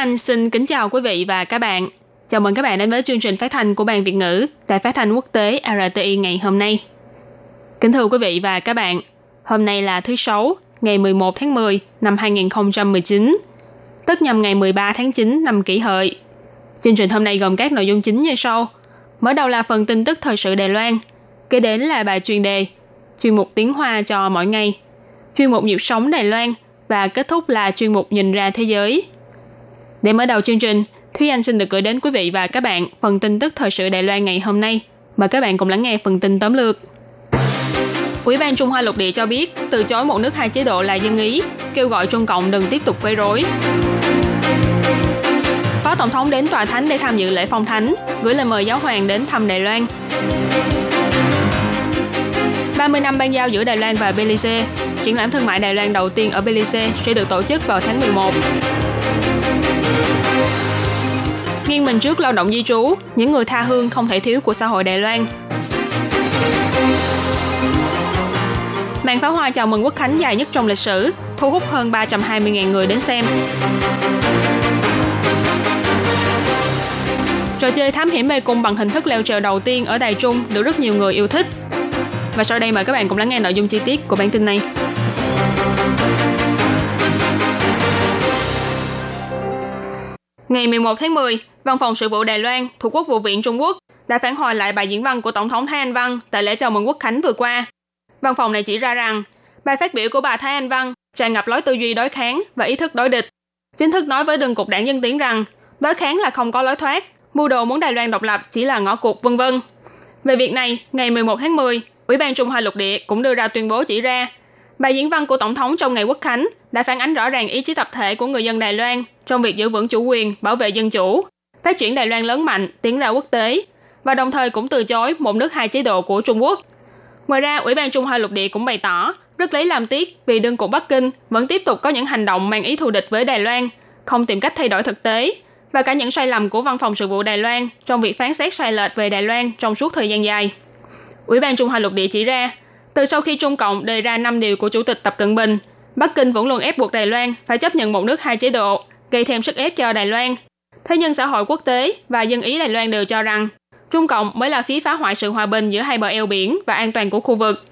Anh xin kính chào quý vị và các bạn. Chào mừng các bạn đến với chương trình phát thanh của Ban Việt ngữ Đài Phát thanh Quốc tế RTI ngày hôm nay. Kính thưa quý vị và các bạn, hôm nay là thứ Sáu, ngày 11 tháng 10 năm 2019, tức nhằm ngày 13 tháng 9 năm kỷ hợi. Chương trình hôm nay gồm các nội dung chính như sau. Mở đầu là phần tin tức thời sự Đài Loan, kế đến là bài chuyên đề, chuyên mục tiếng Hoa cho mỗi ngày, chuyên mục nhịp sống Đài Loan và kết thúc là chuyên mục nhìn ra thế giới. Để mở đầu chương trình, Thúy Anh xin được gửi đến quý vị và các bạn phần tin tức thời sự Đài Loan ngày hôm nay. Mời các bạn cùng lắng nghe phần tin tóm lược. Ủy ban Trung Hoa lục địa cho biết từ chối một nước hai chế độ là dân ý, kêu gọi Trung Cộng đừng tiếp tục quấy rối. Phó Tổng thống đến Tòa Thánh để tham dự lễ phong thánh, gửi lời mời giáo hoàng đến thăm Đài Loan. 30 năm ban giao giữa Đài Loan và Belize, triển lãm thương mại Đài Loan đầu tiên ở Belize sẽ được tổ chức vào tháng 11. Nghiêng mình trước lao động di trú, những người tha hương không thể thiếu của xã hội Đài Loan. Màn pháo hoa chào mừng quốc khánh dài nhất trong lịch sử, thu hút hơn 320.000 người đến xem. Trò chơi thám hiểm mê cung bằng hình thức leo trèo đầu tiên ở Đài Trung được rất nhiều người yêu thích. Và sau đây mời các bạn cùng lắng nghe nội dung chi tiết của bản tin này. Ngày 11 tháng 10, Văn phòng sự vụ Đài Loan thuộc Quốc vụ viện Trung Quốc đã phản hồi lại bài diễn văn của Tổng thống Thái Anh Văn tại lễ chào mừng Quốc khánh vừa qua. Văn phòng này chỉ ra rằng, bài phát biểu của bà Thái Anh Văn tràn ngập lối tư duy đối kháng và ý thức đối địch. Chính thức nói với đường cục đảng Dân Tiến rằng, đối kháng là không có lối thoát, mưu đồ muốn Đài Loan độc lập chỉ là ngõ cụt vân vân. Về việc này, ngày 11 tháng 10, Ủy ban Trung Hoa lục địa cũng đưa ra tuyên bố chỉ ra, bài diễn văn của Tổng thống trong ngày Quốc khánh đã phản ánh rõ ràng ý chí tập thể của người dân Đài Loan trong việc giữ vững chủ quyền, bảo vệ dân chủ, phát triển Đài Loan lớn mạnh, tiến ra quốc tế, và đồng thời cũng từ chối một nước hai chế độ của Trung Quốc. Ngoài ra, Ủy ban Trung Hoa lục địa cũng bày tỏ rất lấy làm tiếc vì đương cục Bắc Kinh vẫn tiếp tục có những hành động mang ý thù địch với Đài Loan, không tìm cách thay đổi thực tế, và cả những sai lầm của Văn phòng Sự vụ Đài Loan trong việc phán xét sai lệch về Đài Loan trong suốt thời gian dài. Ủy ban Trung Hoa lục địa chỉ ra, từ sau khi Trung Cộng đề ra 5 điều của Chủ tịch Tập Cận Bình, Bắc Kinh vẫn luôn ép buộc Đài Loan phải chấp nhận một nước hai chế độ, gây thêm sức ép cho Đài Loan. Thế nhưng xã hội quốc tế và dân Ý Đài Loan đều cho rằng Trung Cộng mới là phía phá hoại sự hòa bình giữa hai bờ eo biển và an toàn của khu vực.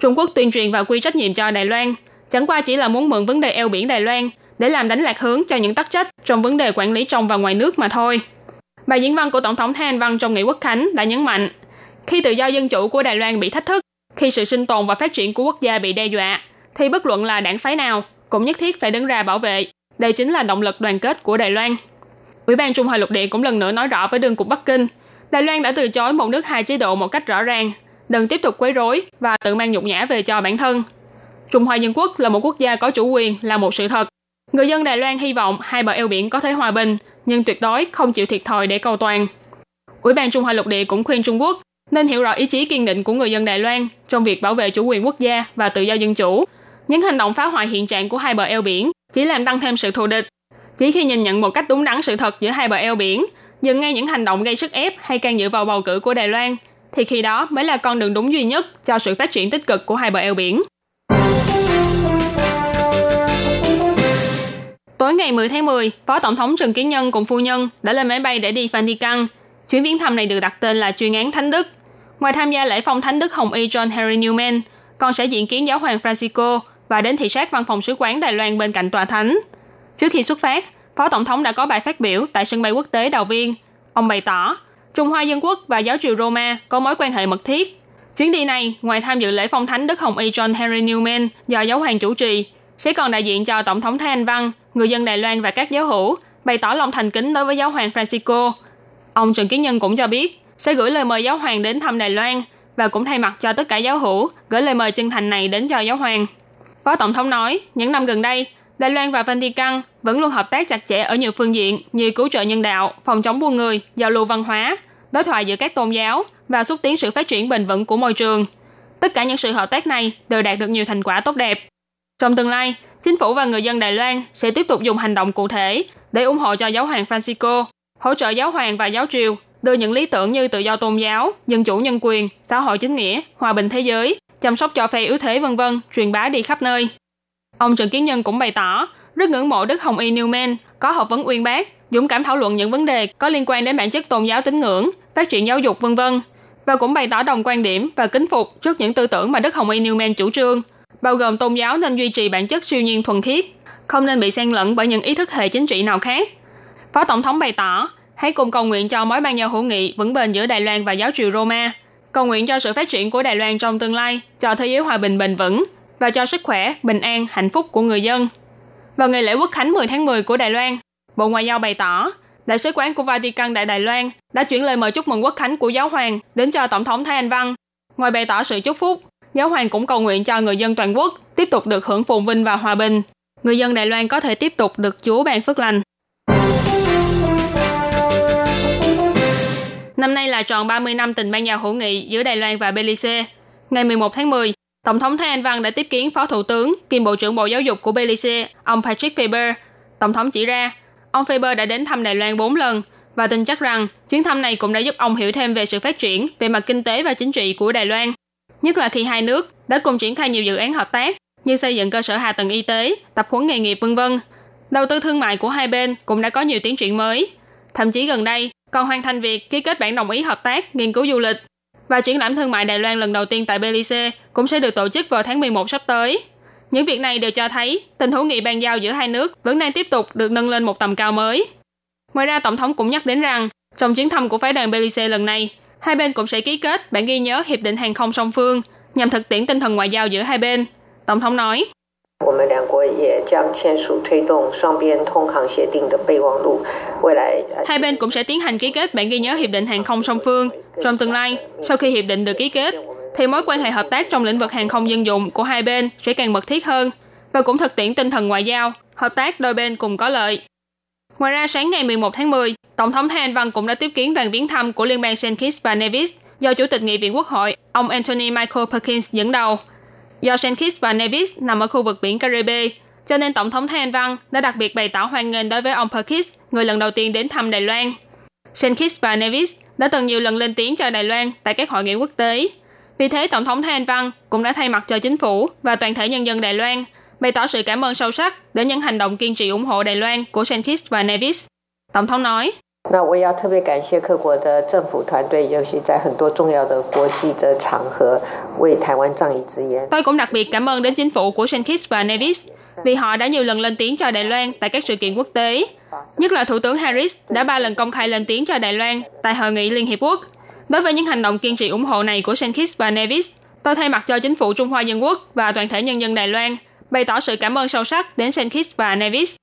Trung Quốc tuyên truyền và quy trách nhiệm cho Đài Loan, chẳng qua chỉ là muốn mượn vấn đề eo biển Đài Loan để làm đánh lạc hướng cho những tắc trách trong vấn đề quản lý trong và ngoài nước mà thôi. Bài diễn văn của Tổng thống Thanh Văn trong nghị Quốc Khánh đã nhấn mạnh, khi tự do dân chủ của Đài Loan bị thách thức, khi sự sinh tồn và phát triển của quốc gia bị đe dọa, thì bất luận là đảng phái nào cũng nhất thiết phải đứng ra bảo vệ. Đây chính là động lực đoàn kết của Đài Loan. Ủy ban Trung Hoa lục địa cũng lần nữa nói rõ với đường cục Bắc Kinh, Đài Loan đã từ chối một nước hai chế độ một cách rõ ràng, đừng tiếp tục quấy rối và tự mang nhục nhã về cho bản thân. Trung Hoa Dân Quốc là một quốc gia có chủ quyền là một sự thật. Người dân Đài Loan hy vọng hai bờ eo biển có thể hòa bình, nhưng tuyệt đối không chịu thiệt thòi để cầu toàn. Ủy ban Trung Hoa lục địa cũng khuyên Trung Quốc nên hiểu rõ ý chí kiên định của người dân Đài Loan trong việc bảo vệ chủ quyền quốc gia và tự do dân chủ. Những hành động phá hoại hiện trạng của hai bờ eo biển chỉ làm tăng thêm sự thù địch. Chỉ khi nhìn nhận một cách đúng đắn sự thật giữa hai bờ eo biển, dừng ngay những hành động gây sức ép hay can dự vào bầu cử của Đài Loan, thì khi đó mới là con đường đúng duy nhất cho sự phát triển tích cực của hai bờ eo biển. Tối ngày 10 tháng 10, Phó Tổng thống Trần Kiến Nhân cùng phu nhân đã lên máy bay để đi Vatican. Chuyến viếng thăm này được đặt tên là chuyên án Thánh Đức. Ngoài tham gia lễ phong Thánh Đức Hồng Y John Henry Newman, còn sẽ diện kiến giáo hoàng Francisco và đến thị sát văn phòng sứ quán Đài Loan bên cạnh tòa thánh. Trước khi xuất phát, Phó Tổng thống đã có bài phát biểu tại sân bay quốc tế Đào Viên. Ông bày tỏ, Trung Hoa Dân Quốc và giáo triều Roma có mối quan hệ mật thiết. Chuyến đi này, ngoài tham dự lễ phong thánh Đức Hồng Y John Henry Newman do giáo hoàng chủ trì, sẽ còn đại diện cho Tổng thống Thái Anh Văn, người dân Đài Loan và các giáo hữu, bày tỏ lòng thành kính đối với giáo hoàng Francisco. Ông Trần Kiến Nhân cũng cho biết, sẽ gửi lời mời giáo hoàng đến thăm Đài Loan và cũng thay mặt cho tất cả giáo hữu gửi lời mời chân thành này đến cho giáo hoàng. Phó Tổng thống nói, những năm gần đây, Đài Loan và Vatican vẫn luôn hợp tác chặt chẽ ở nhiều phương diện như cứu trợ nhân đạo, phòng chống buôn người, giao lưu văn hóa, đối thoại giữa các tôn giáo và xúc tiến sự phát triển bền vững của môi trường. Tất cả những sự hợp tác này đều đạt được nhiều thành quả tốt đẹp. Trong tương lai, chính phủ và người dân Đài Loan sẽ tiếp tục dùng hành động cụ thể để ủng hộ cho giáo hoàng Francisco, hỗ trợ giáo hoàng và giáo triều đưa những lý tưởng như tự do tôn giáo, dân chủ nhân quyền, xã hội chính nghĩa, hòa bình thế giới, chăm sóc cho phe yếu thế vân vân truyền bá đi khắp nơi. Ông Trần Kiến Nhân cũng bày tỏ rất ngưỡng mộ Đức Hồng Y Newman có học vấn uyên bác, dũng cảm thảo luận những vấn đề có liên quan đến bản chất tôn giáo tín ngưỡng, phát triển giáo dục vân vân và cũng bày tỏ đồng quan điểm và kính phục trước những tư tưởng mà Đức Hồng Y Newman chủ trương, bao gồm tôn giáo nên duy trì bản chất siêu nhiên thuần khiết, không nên bị xen lẫn bởi những ý thức hệ chính trị nào khác. Phó Tổng thống bày tỏ, hãy cùng cầu nguyện cho mối ban giao hữu nghị vững bền giữa Đài Loan và giáo triều Roma, cầu nguyện cho sự phát triển của Đài Loan trong tương lai, cho thế giới hòa bình bền vững và cho sức khỏe, bình an, hạnh phúc của người dân. Vào ngày lễ quốc khánh 10 tháng 10 của Đài Loan, Bộ Ngoại giao bày tỏ, Đại sứ quán của Vatican tại Đài Loan đã chuyển lời mời chúc mừng quốc khánh của giáo hoàng đến cho Tổng thống Thái Anh Văn. Ngoài bày tỏ sự chúc phúc, giáo hoàng cũng cầu nguyện cho người dân toàn quốc tiếp tục được hưởng phồn vinh và hòa bình. Người dân Đài Loan có thể tiếp tục được Chúa ban phước lành. Năm nay là tròn 30 năm tình ban giao hữu nghị giữa Đài Loan và Belize. Ngày 11 tháng 10, Tổng thống Thái Anh Văn đã tiếp kiến Phó Thủ tướng kiêm Bộ trưởng Bộ Giáo dục của Belize, ông Patrick Faber. Tổng thống chỉ ra, ông Faber đã đến thăm Đài Loan 4 lần và tin chắc rằng chuyến thăm này cũng đã giúp ông hiểu thêm về sự phát triển về mặt kinh tế và chính trị của Đài Loan. Nhất là khi hai nước đã cùng triển khai nhiều dự án hợp tác như xây dựng cơ sở hạ tầng y tế, tập huấn nghề nghiệp vân vân. Đầu tư thương mại của hai bên cũng đã có nhiều tiến triển mới. Thậm chí gần đây, còn hoàn thành việc ký kết bản đồng ý hợp tác nghiên cứu du lịch và triển lãm thương mại Đài Loan lần đầu tiên tại Belize cũng sẽ được tổ chức vào tháng 11 sắp tới. Những việc này đều cho thấy tình hữu nghị bàn giao giữa hai nước vẫn đang tiếp tục được nâng lên một tầm cao mới. Ngoài ra, Tổng thống cũng nhắc đến rằng, trong chuyến thăm của phái đoàn Belize lần này, hai bên cũng sẽ ký kết bản ghi nhớ hiệp định hàng không song phương nhằm thực tiễn tinh thần ngoại giao giữa hai bên. Tổng thống nói, 我们两国也将签署推动双边通航协定的备忘录。未来 Hai bên cũng sẽ tiến hành ký kết bản ghi nhớ hiệp định hàng không song phương. Trong tương lai, sau khi hiệp định được ký kết, thì mối quan hệ hợp tác trong lĩnh vực hàng không dân dụng của hai bên sẽ càng mật thiết hơn và cũng thực tiễn tinh thần ngoại giao, hợp tác đôi bên cùng có lợi. Ngoài ra, sáng ngày 11 tháng 10, Tổng thống Thái Anh Văn cũng đã tiếp kiến đoàn viếng thăm của Liên bang St. Kitts và Nevis do Chủ tịch Nghị viện Quốc hội, ông Anthony Michael Perkins dẫn đầu. Do Saint Kitts và Nevis nằm ở khu vực biển Caribe, cho nên Tổng thống Thái Anh Văn đã đặc biệt bày tỏ hoan nghênh đối với ông Perkins, người lần đầu tiên đến thăm Đài Loan. Saint Kitts và Nevis đã từng nhiều lần lên tiếng cho Đài Loan tại các hội nghị quốc tế. Vì thế, Tổng thống Thái Anh Văn cũng đã thay mặt cho chính phủ và toàn thể nhân dân Đài Loan bày tỏ sự cảm ơn sâu sắc đến những hành động kiên trì ủng hộ Đài Loan của Saint Kitts và Nevis. Tổng thống nói, 那我也要特别感谢各国的政府团队，尤其在很多重要的国际的场合为台湾仗义直言。 Tôi cũng đặc biệt cảm ơn đến chính phủ của St. Kitts và Nevis vì họ đã nhiều lần lên tiếng cho Đài Loan tại các sự kiện quốc tế. Nhất là Thủ tướng Harris đã ba lần công khai lên tiếng cho Đài Loan tại Hội nghị Liên Hiệp Quốc. Đối với những hành động kiên trì ủng hộ này của St. Kitts và Nevis, tôi thay mặt cho chính phủ Trung Hoa Dân Quốc và toàn thể nhân dân Đài Loan bày tỏ sự cảm ơn sâu sắc đến St. Kitts và Nevis.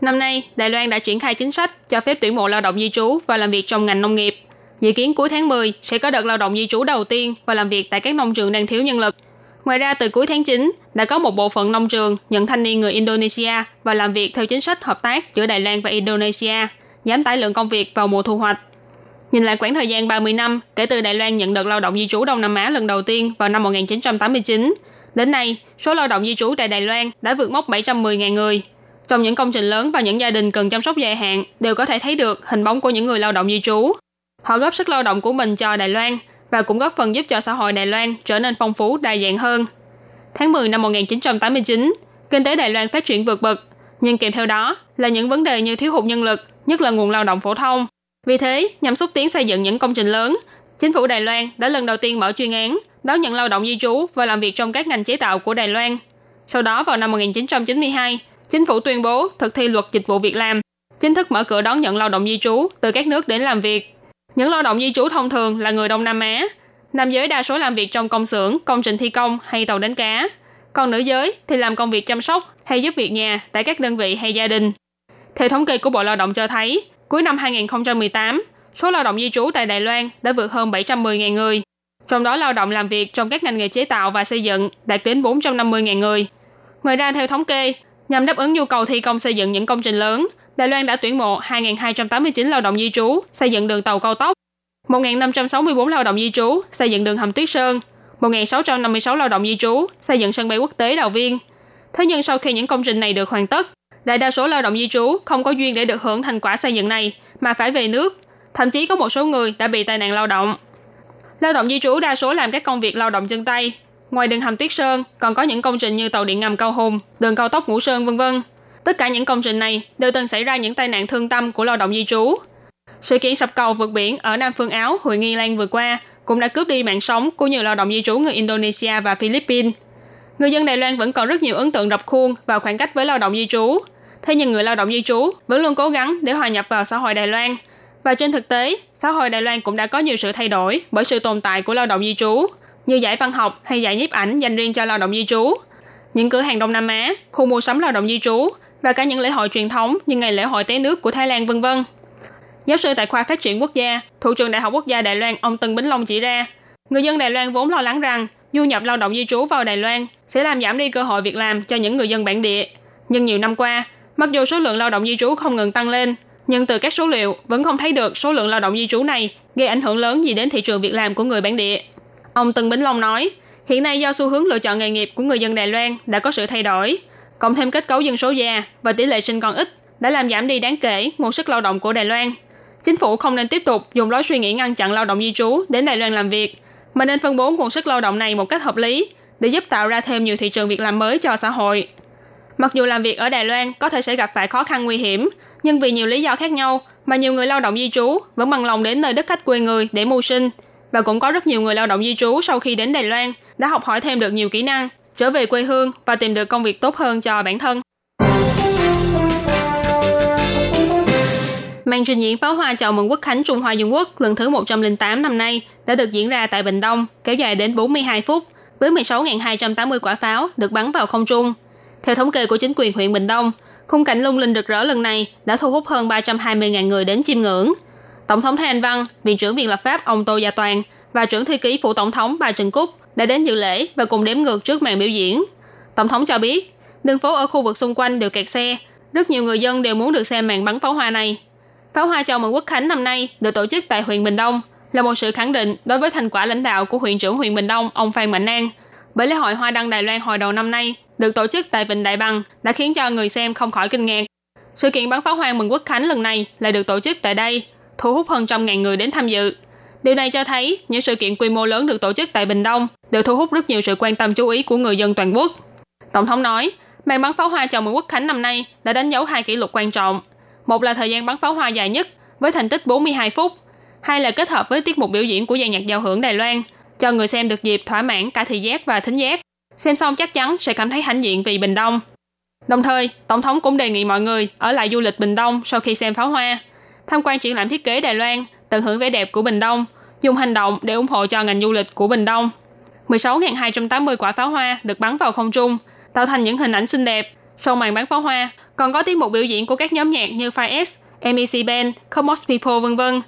Năm nay, Đài Loan đã triển khai chính sách cho phép tuyển mộ lao động di trú và làm việc trong ngành nông nghiệp. Dự kiến cuối tháng 10 sẽ có đợt lao động di trú đầu tiên và làm việc tại các nông trường đang thiếu nhân lực. Ngoài ra, từ cuối tháng 9, đã có một bộ phận nông trường nhận thanh niên người Indonesia và làm việc theo chính sách hợp tác giữa Đài Loan và Indonesia, giảm tải lượng công việc vào mùa thu hoạch. Nhìn lại khoảng thời gian 30 năm kể từ Đài Loan nhận đợt lao động di trú Đông Nam Á lần đầu tiên vào năm 1989, đến nay, số lao động di trú tại Đài Loan đã vượt mốc 710.000 người. Trong những công trình lớn và những gia đình cần chăm sóc dài hạn đều có thể thấy được hình bóng của những người lao động di trú. Họ góp sức lao động của mình cho Đài Loan và cũng góp phần giúp cho xã hội Đài Loan trở nên phong phú đa dạng hơn. Tháng 10 năm 1989, kinh tế Đài Loan phát triển vượt bậc, nhưng kèm theo đó là những vấn đề như thiếu hụt nhân lực, nhất là nguồn lao động phổ thông. Vì thế, nhằm xúc tiến xây dựng những công trình lớn, chính phủ Đài Loan đã lần đầu tiên mở chuyên án đón nhận lao động di trú và làm việc trong các ngành chế tạo của Đài Loan. Sau đó vào năm 1992, chính phủ tuyên bố thực thi luật dịch vụ việc làm, chính thức mở cửa đón nhận lao động di trú từ các nước đến làm việc. Những lao động di trú thông thường là người Đông Nam Á. Nam giới đa số làm việc trong công xưởng, công trình thi công hay tàu đánh cá. Còn nữ giới thì làm công việc chăm sóc hay giúp việc nhà tại các đơn vị hay gia đình. Theo thống kê của Bộ Lao động cho thấy, cuối năm 2018, số lao động di trú tại Đài Loan đã vượt hơn 710.000 người. trong đó lao động làm việc trong các ngành nghề chế tạo và xây dựng đạt đến 450.000 người. Ngoài ra, theo thống kê, nhằm đáp ứng nhu cầu thi công xây dựng những công trình lớn, Đài Loan đã tuyển mộ 2.289 lao động di trú xây dựng đường tàu cao tốc, 1.564 lao động di trú xây dựng đường hầm tuyết sơn, 1.656 lao động di trú xây dựng sân bay quốc tế Đào Viên. Thế nhưng sau khi những công trình này được hoàn tất, đại đa số lao động di trú không có duyên để được hưởng thành quả xây dựng này mà phải về nước. Thậm chí có một số người đã bị tai nạn lao động. Lao động di trú đa số làm các công việc lao động chân tay. Ngoài đường hầm Tuyết Sơn, còn có những công trình như tàu điện ngầm Cao Hùng, đường cao tốc Ngũ Sơn vân vân. Tất cả những công trình này đều từng xảy ra những tai nạn thương tâm của lao động di trú. Sự kiện sập cầu vượt biển ở Nam Phương Áo, Hội Nghi Lan vừa qua cũng đã cướp đi mạng sống của nhiều lao động di trú người Indonesia và Philippines. Người dân Đài Loan vẫn còn rất nhiều ấn tượng rập khuôn và khoảng cách với lao động di trú. Thế nhưng người lao động di trú vẫn luôn cố gắng để hòa nhập vào xã hội Đài Loan. Và trên thực tế, xã hội Đài Loan cũng đã có nhiều sự thay đổi bởi sự tồn tại của lao động di trú, như giải văn học hay giải nhiếp ảnh dành riêng cho lao động di trú. Những cửa hàng Đông Nam Á, khu mua sắm lao động di trú và cả những lễ hội truyền thống như ngày lễ hội té nước của Thái Lan vân vân. Giáo sư tại khoa phát triển quốc gia, thủ trường Đại học Quốc gia Đài Loan ông Tân Bính Long chỉ ra, người dân Đài Loan vốn lo lắng rằng du nhập lao động di trú vào Đài Loan sẽ làm giảm đi cơ hội việc làm cho những người dân bản địa. Nhưng nhiều năm qua, mặc dù số lượng lao động di trú không ngừng tăng lên, nhưng từ các số liệu vẫn không thấy được số lượng lao động di trú này gây ảnh hưởng lớn gì đến thị trường việc làm của người bản địa. Ông Tân Bính Long nói, hiện nay do xu hướng lựa chọn nghề nghiệp của người dân Đài Loan đã có sự thay đổi, cộng thêm kết cấu dân số già và tỷ lệ sinh con ít đã làm giảm đi đáng kể nguồn sức lao động của Đài Loan. Chính phủ không nên tiếp tục dùng lối suy nghĩ ngăn chặn lao động di trú đến Đài Loan làm việc, mà nên phân bố nguồn sức lao động này một cách hợp lý để giúp tạo ra thêm nhiều thị trường việc làm mới cho xã hội. Mặc dù làm việc ở Đài Loan có thể sẽ gặp phải khó khăn nguy hiểm, nhưng vì nhiều lý do khác nhau mà nhiều người lao động di trú vẫn bằng lòng đến nơi đất khách quê người để mưu sinh. Và cũng có rất nhiều người lao động di trú sau khi đến Đài Loan đã học hỏi thêm được nhiều kỹ năng, trở về quê hương và tìm được công việc tốt hơn cho bản thân. Màn trình diễn pháo hoa chào mừng Quốc khánh Trung Hoa Dân Quốc lần thứ 108 năm nay đã được diễn ra tại Bình Đông, kéo dài đến 42 phút, với 16.280 quả pháo được bắn vào không trung. Theo thống kê của chính quyền huyện Bình Đông, khung cảnh lung linh rực rỡ lần này đã thu hút hơn 320.000 người đến chiêm ngưỡng. Tổng thống Thái Anh Văn, Viện trưởng Viện Lập pháp ông Tô Gia Toàn và trưởng thư ký phủ tổng thống bà Trần Cúc đã đến dự lễ và cùng đếm ngược trước màn biểu diễn. Tổng thống cho biết, đường phố ở khu vực xung quanh đều kẹt xe, rất nhiều người dân đều muốn được xem màn bắn pháo hoa này. Pháo hoa chào mừng Quốc khánh năm nay được tổ chức tại huyện Bình Đông là một sự khẳng định đối với thành quả lãnh đạo của huyện trưởng huyện Bình Đông ông Phan Mạnh An. Bởi lễ hội hoa đăng Đài Loan hồi đầu năm nay được tổ chức tại Vịnh Đại Bằng đã khiến cho người xem không khỏi kinh ngạc. Sự kiện bắn pháo hoa mừng Quốc khánh lần này lại được tổ chức tại đây, thu hút hơn trăm ngàn người đến tham dự. Điều này cho thấy những sự kiện quy mô lớn được tổ chức tại Bình Đông đều thu hút rất nhiều sự quan tâm chú ý của người dân toàn quốc. Tổng thống nói, màn bắn pháo hoa chào mừng Quốc khánh năm nay đã đánh dấu hai kỷ lục quan trọng. Một là thời gian bắn pháo hoa dài nhất với thành tích 42 phút, hai là kết hợp với tiết mục biểu diễn của dàn nhạc giao hưởng Đài Loan, cho người xem được dịp thỏa mãn cả thị giác và thính giác. Xem xong chắc chắn sẽ cảm thấy hãnh diện vì Bình Đông. Đồng thời, Tổng thống cũng đề nghị mọi người ở lại du lịch Bình Đông sau khi xem pháo hoa, tham quan triển lãm thiết kế Đài Loan, tận hưởng vẻ đẹp của Bình Đông, dùng hành động để ủng hộ cho ngành du lịch của Bình Đông. 16.280 quả pháo hoa được bắn vào không trung, tạo thành những hình ảnh xinh đẹp. Sau màn bắn pháo hoa, còn có tiết mục biểu diễn của các nhóm nhạc như Fire X, MEC Band, Comos People vân vân.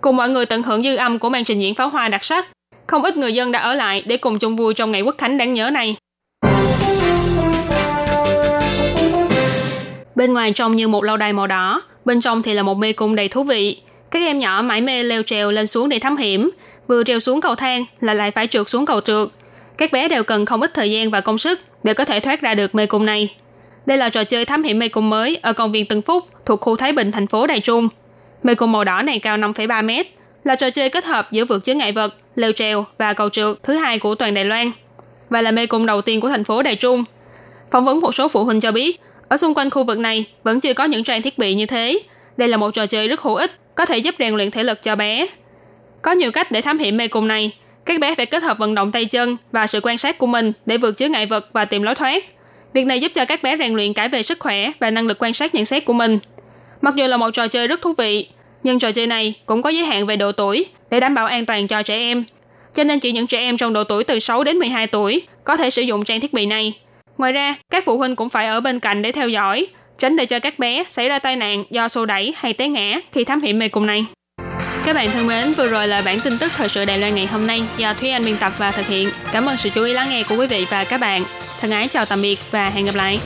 Cùng mọi người tận hưởng dư âm của màn trình diễn pháo hoa đặc sắc. Không ít người dân đã ở lại để cùng chung vui trong ngày quốc khánh đáng nhớ này. Bên ngoài trông như một lâu đài màu đỏ, bên trong thì là một mê cung đầy thú vị. Các em nhỏ mãi mê leo trèo lên xuống để thám hiểm, vừa trèo xuống cầu thang là lại phải trượt xuống cầu trượt. Các bé đều cần không ít thời gian và công sức để có thể thoát ra được mê cung này. Đây là trò chơi thám hiểm mê cung mới ở công viên Tân Phúc thuộc khu Thái Bình, thành phố Đài Trung. Mê cung màu đỏ này cao 5,3 mét, là trò chơi kết hợp giữa vượt chướng ngại vật, leo trèo và cầu trượt thứ hai của toàn Đài Loan và là mê cung đầu tiên của thành phố Đài Trung. Phỏng vấn một số phụ huynh cho biết, ở xung quanh khu vực này vẫn chưa có những trang thiết bị như thế. Đây là một trò chơi rất hữu ích, có thể giúp rèn luyện thể lực cho bé. Có nhiều cách để thám hiểm mê cung này. Các bé phải kết hợp vận động tay chân và sự quan sát của mình để vượt chướng ngại vật và tìm lối thoát. Việc này giúp cho các bé rèn luyện cả về sức khỏe và năng lực quan sát nhận xét của mình. Mặc dù là một trò chơi rất thú vị, nhưng trò chơi này cũng có giới hạn về độ tuổi để đảm bảo an toàn cho trẻ em. Cho nên chỉ những trẻ em trong độ tuổi từ 6 đến 12 tuổi có thể sử dụng trang thiết bị này. Ngoài ra, các phụ huynh cũng phải ở bên cạnh để theo dõi, tránh để cho các bé xảy ra tai nạn do xô đẩy hay té ngã khi thám hiểm mê cung này. Các bạn thân mến, vừa rồi là bản tin tức thời sự Đài Loan ngày hôm nay do Thúy Anh biên tập và thực hiện. Cảm ơn sự chú ý lắng nghe của quý vị và các bạn. Thân ái chào tạm biệt và hẹn gặp lại.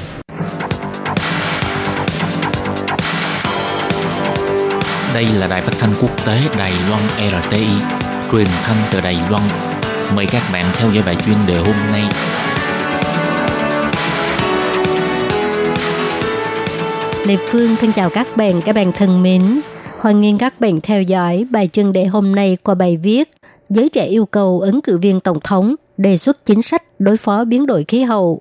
Đây là đài phát thanh quốc tế Đài Loan RTI, truyền thanh từ Đài Loan. Mời các bạn theo dõi bài chuyên đề hôm nay. Lê Phương thân chào các bạn, các bạn thân mến. Hoan nghênh các bạn theo dõi bài chân đề hôm nay qua bài viết Giới trẻ yêu cầu ứng cử viên tổng thống đề xuất chính sách đối phó biến đổi khí hậu.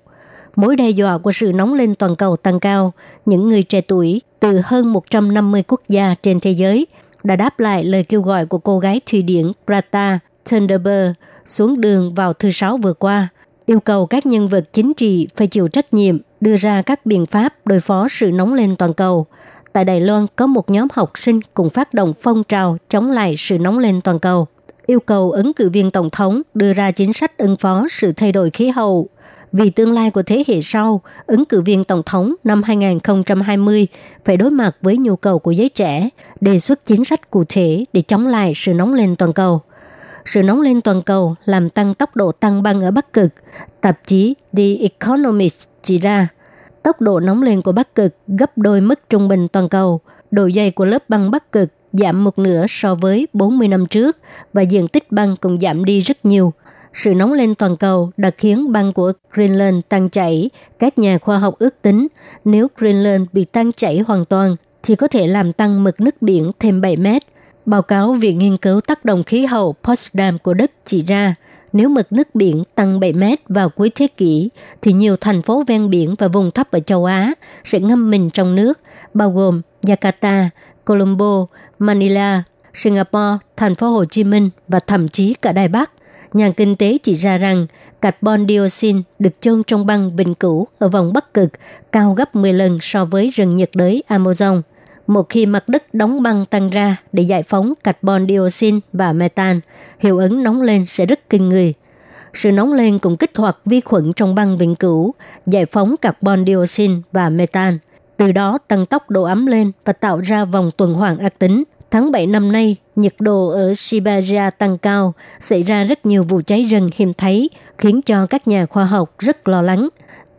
Mối đe dọa của sự nóng lên toàn cầu tăng cao, những người trẻ tuổi từ hơn 150 quốc gia trên thế giới đã đáp lại lời kêu gọi của cô gái Thụy Điển Greta Thunberg xuống đường vào thứ Sáu vừa qua, yêu cầu các nhân vật chính trị phải chịu trách nhiệm đưa ra các biện pháp đối phó sự nóng lên toàn cầu. Tại Đài Loan có một nhóm học sinh cùng phát động phong trào chống lại sự nóng lên toàn cầu, yêu cầu ứng cử viên tổng thống đưa ra chính sách ứng phó sự thay đổi khí hậu. Vì tương lai của thế hệ sau, ứng cử viên tổng thống năm 2020 phải đối mặt với nhu cầu của giới trẻ, đề xuất chính sách cụ thể để chống lại sự nóng lên toàn cầu sự nóng lên toàn cầu làm tăng tốc độ tăng băng ở Bắc Cực. Tạp chí The Economist chỉ ra, tốc độ nóng lên của Bắc Cực gấp đôi mức trung bình toàn cầu. Độ dày của lớp băng Bắc Cực giảm một nửa so với 40 năm trước và diện tích băng cũng giảm đi rất nhiều. Sự nóng lên toàn cầu đã khiến băng của Greenland tăng chảy. Các nhà khoa học ước tính nếu Greenland bị tăng chảy hoàn toàn thì có thể làm tăng mực nước biển thêm 7 mét – Báo cáo Viện Nghiên cứu tác động khí hậu Potsdam của Đức chỉ ra, nếu mực nước biển tăng 7 mét vào cuối thế kỷ, thì nhiều thành phố ven biển và vùng thấp ở châu Á sẽ ngâm mình trong nước, bao gồm Jakarta, Colombo, Manila, Singapore, thành phố Hồ Chí Minh và thậm chí cả Đài Bắc. Nhà kinh tế chỉ ra rằng carbon dioxide được chôn trong băng vĩnh cửu ở vòng Bắc Cực cao gấp 10 lần so với rừng nhiệt đới Amazon – một khi mặt đất đóng băng tăng ra để giải phóng carbon dioxide và metan, hiệu ứng nóng lên sẽ rất kinh người. Sự nóng lên cũng kích hoạt vi khuẩn trong băng vĩnh cửu, giải phóng carbon dioxide và metan, từ đó tăng tốc độ ấm lên và tạo ra vòng tuần hoàn ác tính. Tháng 7 năm nay, nhiệt độ ở Siberia tăng cao, xảy ra rất nhiều vụ cháy rừng hiếm thấy, khiến cho các nhà khoa học rất lo lắng.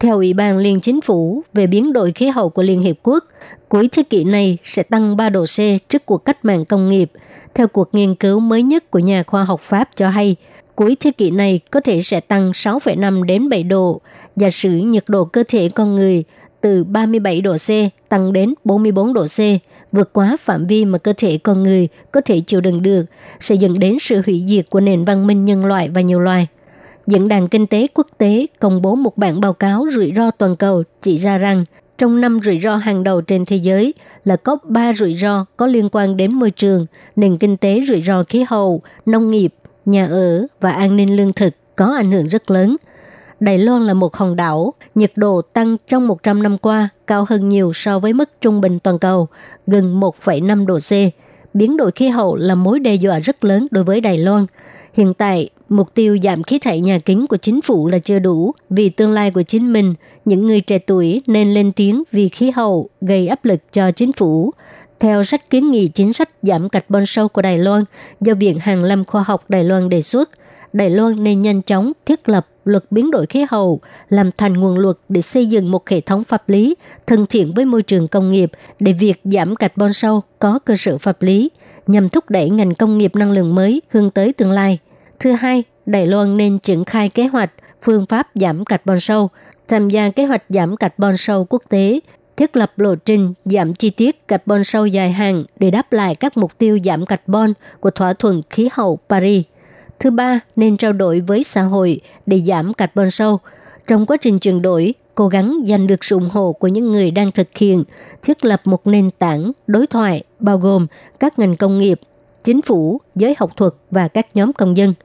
Theo Ủy ban Liên Chính phủ về biến đổi khí hậu của Liên Hiệp Quốc, cuối thế kỷ này sẽ tăng 3 độ C trước cuộc cách mạng công nghiệp. Theo cuộc nghiên cứu mới nhất của nhà khoa học Pháp cho hay, cuối thế kỷ này có thể sẽ tăng 6,5 đến 7 độ. Giả sử nhiệt độ cơ thể con người từ 37 độ C tăng đến 44 độ C, vượt quá phạm vi mà cơ thể con người có thể chịu đựng được, sẽ dẫn đến sự hủy diệt của nền văn minh nhân loại và nhiều loài. Diễn đàn Kinh tế Quốc tế công bố một bản báo cáo rủi ro toàn cầu chỉ ra rằng trong năm rủi ro hàng đầu trên thế giới là có 3 rủi ro có liên quan đến môi trường, nền kinh tế rủi ro khí hậu, nông nghiệp, nhà ở và an ninh lương thực có ảnh hưởng rất lớn. Đài Loan là một hòn đảo, nhiệt độ tăng trong 100 năm qua cao hơn nhiều so với mức trung bình toàn cầu, gần 1,5 độ C. Biến đổi khí hậu là mối đe dọa rất lớn đối với Đài Loan. Hiện tại, Mục tiêu giảm khí thải nhà kính của chính phủ là chưa đủ. Vì tương lai của chính mình, những người trẻ tuổi nên lên tiếng vì khí hậu gây áp lực cho chính phủ. Theo sách kiến nghị chính sách giảm carbon sâu của Đài Loan do Viện Hàn lâm Khoa học Đài Loan đề xuất, Đài Loan nên nhanh chóng thiết lập luật biến đổi khí hậu, làm thành nguồn luật để xây dựng một hệ thống pháp lý thân thiện với môi trường công nghiệp để việc giảm carbon sâu có cơ sở pháp lý, nhằm thúc đẩy ngành công nghiệp năng lượng mới hướng tới tương lai – Thứ hai, Đài Loan nên triển khai kế hoạch phương pháp giảm carbon sâu, tham gia kế hoạch giảm carbon sâu quốc tế, thiết lập lộ trình giảm chi tiết carbon sâu dài hạn để đáp lại các mục tiêu giảm carbon của thỏa thuận khí hậu Paris. Thứ ba, nên trao đổi với xã hội để giảm carbon sâu. Trong quá trình chuyển đổi, cố gắng giành được sự ủng hộ của những người đang thực hiện, thiết lập một nền tảng đối thoại bao gồm các ngành công nghiệp, chính phủ, giới học thuật và các nhóm công dân –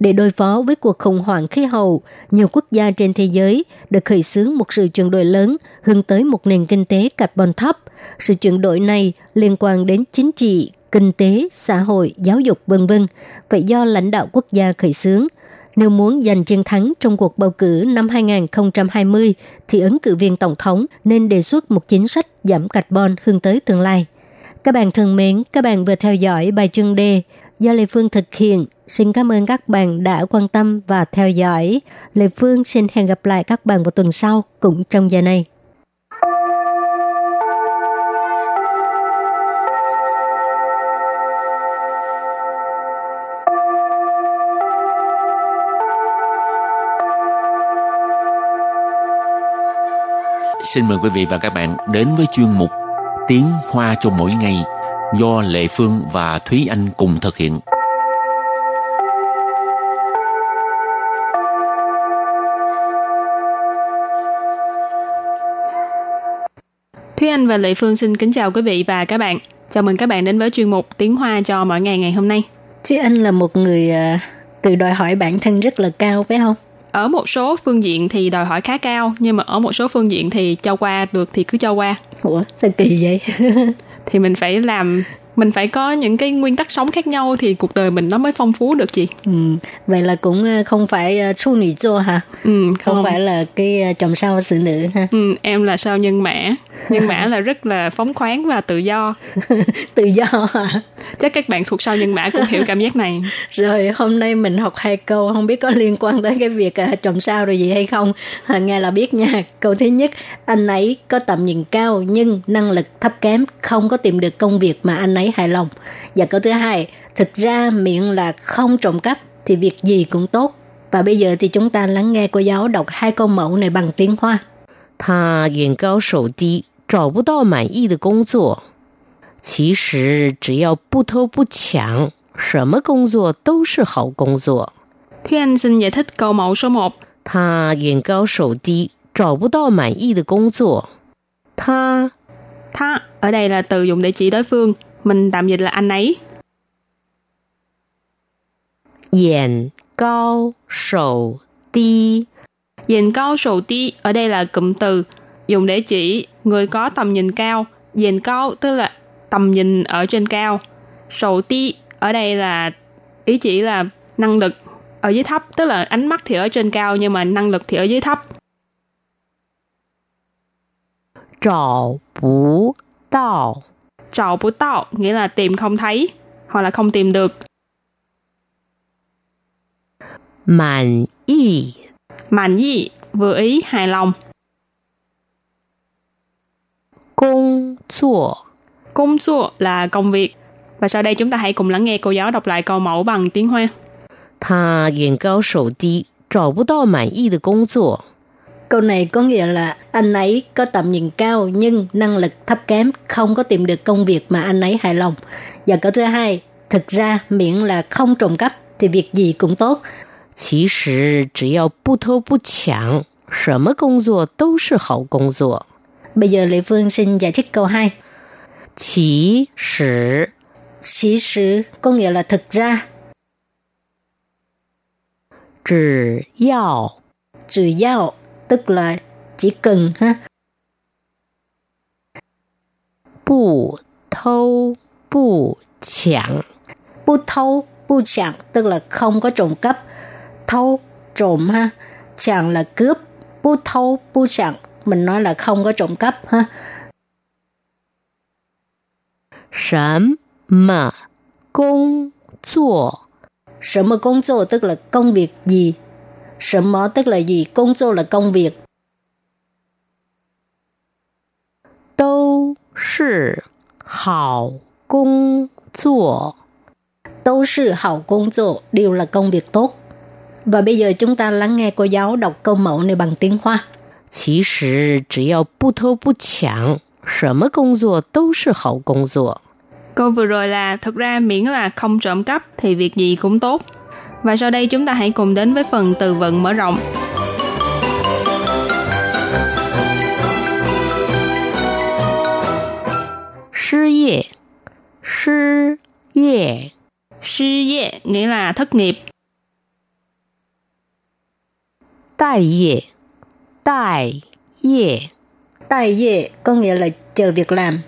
để đối phó với cuộc khủng hoảng khí hậu, nhiều quốc gia trên thế giới đã khởi xướng một sự chuyển đổi lớn hướng tới một nền kinh tế carbon thấp. Sự chuyển đổi này liên quan đến chính trị, kinh tế, xã hội, giáo dục vân vân phải do lãnh đạo quốc gia khởi xướng. Nếu muốn giành chiến thắng trong cuộc bầu cử năm 2020 thì ứng cử viên tổng thống nên đề xuất một chính sách giảm carbon hướng tới tương lai. Các bạn thân mến, các bạn vừa theo dõi bài chương đề do Lê Phương thực hiện. Xin cảm ơn các bạn đã quan tâm và theo dõi. Lê Phương xin hẹn gặp lại các bạn vào tuần sau, cũng trong giờ này. Xin mời quý vị và các bạn đến với chuyên mục Tiếng Hoa cho mỗi ngày do Lệ Phương và Thúy Anh cùng thực hiện. Thúy Anh và Lệ Phương xin kính chào quý vị và các bạn. Chào mừng các bạn đến với chuyên mục Tiếng Hoa cho mỗi ngày ngày hôm nay. Chứ anh là một người à, tự đòi hỏi bản thân rất là cao phải không? Ở một số phương diện thì đòi hỏi khá cao, nhưng mà ở một số phương diện thì cho qua được thì cứ cho qua. Ủa sao kỳ vậy? Thì mình phải làm mình phải có những cái nguyên tắc sống khác nhau thì cuộc đời mình nó mới phong phú được chị. ừ, vậy là cũng à, không phải chu nữ 座 hả? Ừ, Không, không, phải là cái à, chòm sao xử nữ ha? Ừ, em là sao nhân mã. Nhân mã là rất là phóng khoáng và tự do. tự do hả? Chắc các bạn thuộc sao nhân mã cũng hiểu cảm giác này. Rồi hôm nay mình học hai câu không biết có liên quan tới cái việc trồng sao rồi gì hay không. À, nghe là biết nha. Câu thứ nhất, anh ấy có tầm nhìn cao nhưng năng lực thấp kém, không có tìm được công việc mà anh ấy hài lòng. Và câu thứ hai, thực ra miệng là không trộm cắp thì việc gì cũng tốt. Và bây giờ thì chúng ta lắng nghe cô giáo đọc hai câu mẫu này bằng tiếng Hoa. 他眼高手低，找不到满意的工作。其实只要不偷不抢，什么工作都是好工作。 Thúy Anh xin giải thích câu mẫu số 1. 他眼高手低，找不到满意的工作。他 Tha ở đây là từ dùng để chỉ đối phương. Mình tạm dịch là anh ấy. Diện cao sầu ti Diện cao sầu ti ở đây là cụm từ dùng để chỉ người có tầm nhìn cao. Diện cao tức là tầm nhìn ở trên cao. Sầu ti ở đây là ý chỉ là năng lực ở dưới thấp tức là ánh mắt thì ở trên cao nhưng mà năng lực thì ở dưới thấp. Trào bú đạo Trò bú tạo nghĩa là tìm không thấy hoặc là không tìm được. 满意 Mạnh gì vừa ý hài lòng. 工作。 Công chua là công việc. Và sau đây chúng ta hãy cùng lắng nghe cô giáo đọc lại câu mẫu bằng tiếng Hoa. 他眼高手低，找不到满意的工作。 Câu này có nghĩa là anh ấy có tầm nhìn cao nhưng năng lực thấp kém, không có tìm được công việc mà anh ấy hài lòng. Và câu thứ hai, thực ra miễn là không trộm cắp thì việc gì cũng tốt. 其实只要不偷不抢，什么工作都是好工作。 Bây giờ Lệ Phương xin giải thích câu 2. 其实 Sĩ sử có nghĩa là thực ra, 只要 trừ giao tức là chỉ cần ha. 不偷不抢， Bu thâu, bu chặn tức là không có trộm cắp. Thâu, trộm ha. Chặn là cướp. Bu thâu, bu chặn mình nói là không có trộm cắp ha. 什么工作 Sở mà công作 tức là công việc gì. Sở mó tức là gì, công作 là công việc. 都是好工作。 Tâu sư hảo công作đều là công việc tốt. Và bây giờ chúng ta lắng nghe cô giáo đọc câu mẫu này bằng tiếng Hoa. 其实只要不偷不抢，什么工作都是好工作。 Câu vừa rồi là thực ra miễn là không trộm cắp thì việc gì cũng tốt. Và sau đây chúng ta hãy cùng đến với phần từ vựng mở rộng. 失业，失业， Sư业nghĩa là thất nghiệp. 待业，待业， Tài dệ có nghĩa là chờ việc làm.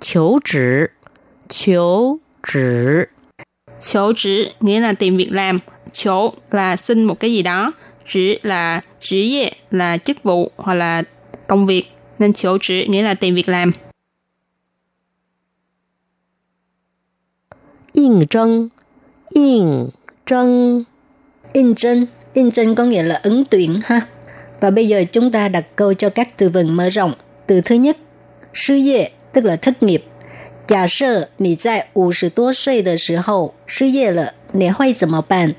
求职，求 职， Chỗ chỉ nghĩa là tìm việc làm. Chỗ là xin một cái gì đó. Chỉ là chỉ业là chức vụ hoặc là công việc. nên chiếu chữ nghĩa là tìm việc làm. 应征，应征， In chân, in chân có nghĩa là ứng tuyển ha. Và bây giờ chúng ta đặt câu cho các từ vựng mở rộng. Từ thứ nhất, sư业 tức là thất nghiệp. Giả sử 你在五十多岁的时候失业了，你会怎么办？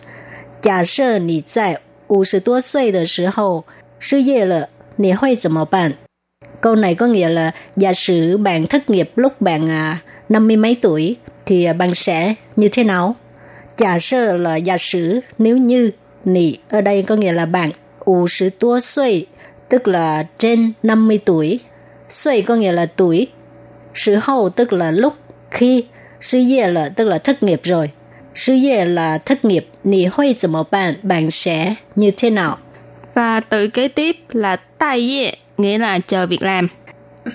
假设你在五十多岁的时候失业了，你会怎么办？Câu này có nghĩa là giả sử bạn thất nghiệp lúc bạn à, năm mươi mấy tuổi thì à, bạn sẽ như thế nào? Giả sử là giả sử nếu như nị ở đây có nghĩa là bạn 50 tua xuôi tức là trên 50 tuổi. Xuôi có nghĩa là tuổi. Sự hậu tức là lúc khi sư业là tức là thất nghiệp rồi. Sư业là thất nghiệp. Nị huy怎么办? Bạn sẽ như thế nào? Và từ kế tiếp là tai业, nghĩa là chờ việc làm.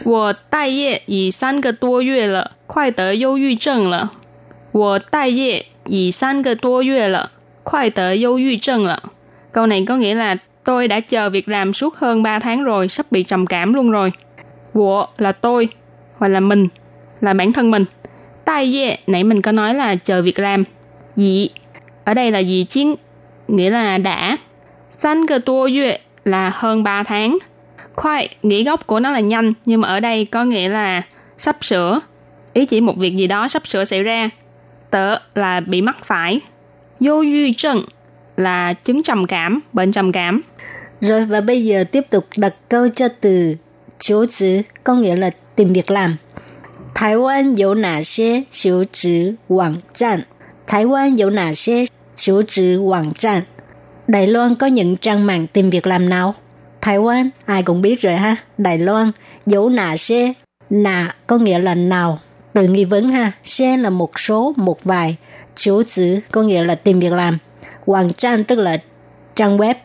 我待业已三个多月了，快得忧郁症了。我待业已三个多月了，快得忧郁症了。Câu này có nghĩa là tôi đã chờ việc làm suốt hơn 3 tháng rồi, sắp bị trầm cảm luôn rồi. 我 là tôi, hoặc là mình, là bản thân mình. Tai ye, nãy mình có nói là chờ việc làm. Dị, ở đây là dị chiến, nghĩa là đã. San cơ tua yue là hơn 3 tháng. Khoai, nghĩa gốc của nó là nhanh, nhưng mà ở đây có nghĩa là sắp sửa. Ý chỉ một việc gì đó sắp sửa xảy ra. Tớ là bị mắc phải. Vô duy trần là chứng trầm cảm, bệnh trầm cảm. Rồi và bây giờ tiếp tục đặt câu cho từ chiếu chữ có nghĩa là tìm việc làm. Thái Lan có nà xế xíu chữ quảng trang? Thái Lan có nà xế xíu chữ quảng trang? Đài Loan có những trang mạng tìm việc làm nào? Thái Quan ai cũng biết rồi ha. Đài Loan, dấu nà xe, nà có nghĩa là nào. Từ nghi vấn ha, xe là một số, một vài. Chú chữ có nghĩa là tìm việc làm. Quảng trang tức là trang web.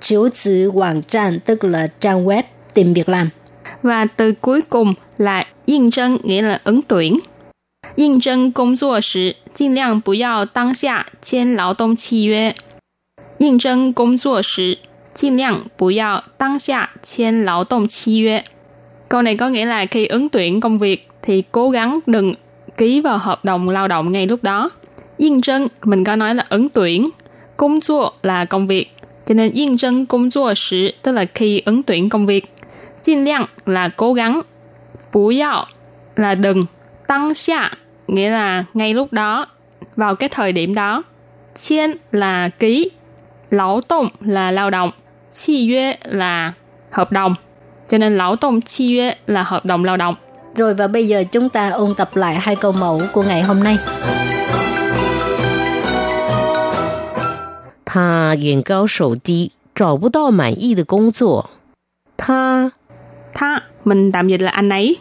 Chú chữ quảng trang tức là trang web tìm việc làm. Và từ cuối cùng là yên chân nghĩa là ứng tuyển. 应征工作时，尽量不要当下签劳动契约。应征工作时，尽量不要当下签劳动契约。Câu này có nghĩa là khi ứng tuyển công việc thì cố gắng đừng ký vào hợp đồng lao động ngay lúc đó. Yên chân mình có nói là ứng tuyển, công作là công việc, cho nên yên chân công 作时 tức là khi ứng tuyển công việc. 尽量 là cố gắng, 不要 là đừng, tăng xạ nghĩa là ngay lúc đó, vào cái thời điểm đó. Chiên là ký, lão động là lao động, chi yue là hợp đồng. Cho nên lão động chi yue là hợp đồng lao động. rồi và bây giờ chúng ta ôn tập lại hai câu mẫu của ngày hôm nay 他眼高手低，找不到满意的工作。他 Tha, mình tạm dịch là anh ấy.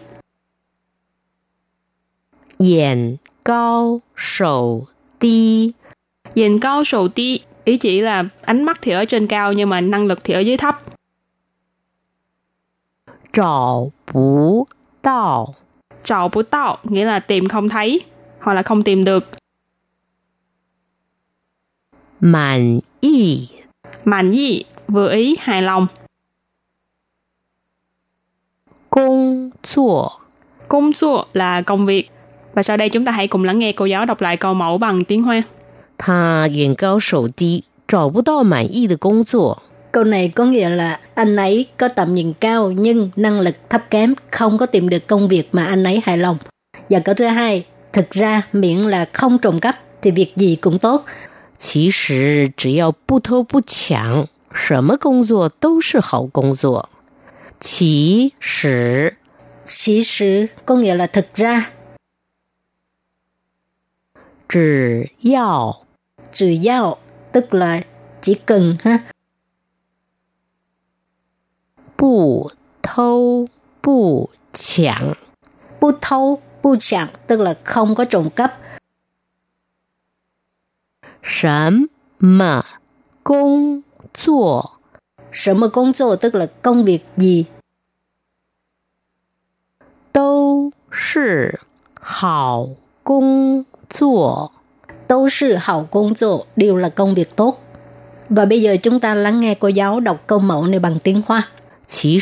Diện cao sầu ti Diện cao sầu ti ý chỉ là ánh mắt thì ở trên cao nhưng mà năng lực thì ở dưới thấp. Trào bú tạo Trào bú tạo nghĩa là tìm không thấy hoặc là không tìm được. "mạn y "mạn y vừa ý hài lòng 工作。 Công作là công việc. Và sau đây chúng ta hãy cùng lắng nghe cô giáo đọc lại câu mẫu bằng tiếng Hoa. 他眼高手低，找不到满意的工作。 câu này có nghĩa là anh ấy có tầm nhìn cao nhưng năng lực thấp kém không có tìm được công việc mà anh ấy hài lòng và câu thứ hai thực ra miễn là không trộm cắp thì việc gì cũng tốt 其实只要不偷不抢，什么工作都是好工作。 chỉ sử Chỉ sử có nghĩa là thực ra. Chỉ tức là chỉ cần ha, 不偷不抢,不偷不抢 tức là không có trộm cắp, 什么工作 Sớm mà công là công việc gì. Đâu sư đều là công việc tốt. Và bây giờ chúng ta lắng nghe cô giáo đọc câu mẫu này bằng tiếng Hoa. Chỉ.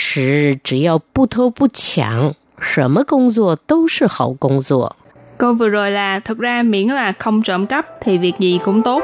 Câu vừa rồi là thật ra miễn là không trộm cắp thì việc gì cũng tốt.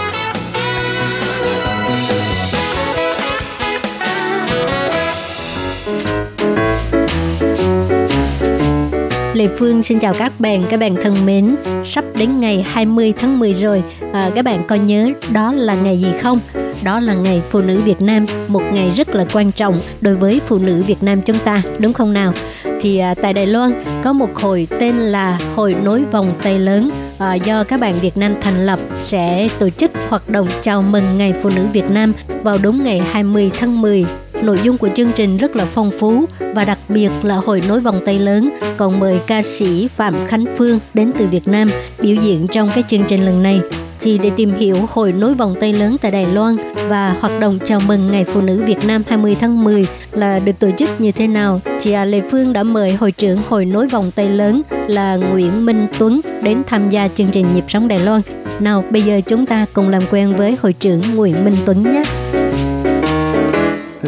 Lê Phương xin chào các bạn, các bạn thân mến. Sắp đến ngày 20 tháng 10 rồi, à, các bạn có nhớ đó là ngày gì không? Đó là ngày Phụ nữ Việt Nam, một ngày rất là quan trọng đối với phụ nữ Việt Nam chúng ta, đúng không nào? Thì à, tại Đài Loan có một hội tên là Hội Nối Vòng Tay Lớn à, do các bạn Việt Nam thành lập sẽ tổ chức hoạt động chào mừng Ngày Phụ nữ Việt Nam vào đúng ngày 20 tháng 10 Nội dung của chương trình rất là phong phú và đặc biệt là hội nối vòng tay lớn còn mời ca sĩ Phạm Khánh Phương đến từ Việt Nam biểu diễn trong cái chương trình lần này. Chỉ để tìm hiểu hội nối vòng tay lớn tại Đài Loan và hoạt động chào mừng Ngày Phụ nữ Việt Nam 20 tháng 10 là được tổ chức như thế nào, thì à, Lê Phương đã mời hội trưởng hội nối vòng tay lớn là Nguyễn Minh Tuấn đến tham gia chương trình Nhịp sống Đài Loan. Nào, bây giờ chúng ta cùng làm quen với hội trưởng Nguyễn Minh Tuấn nhé.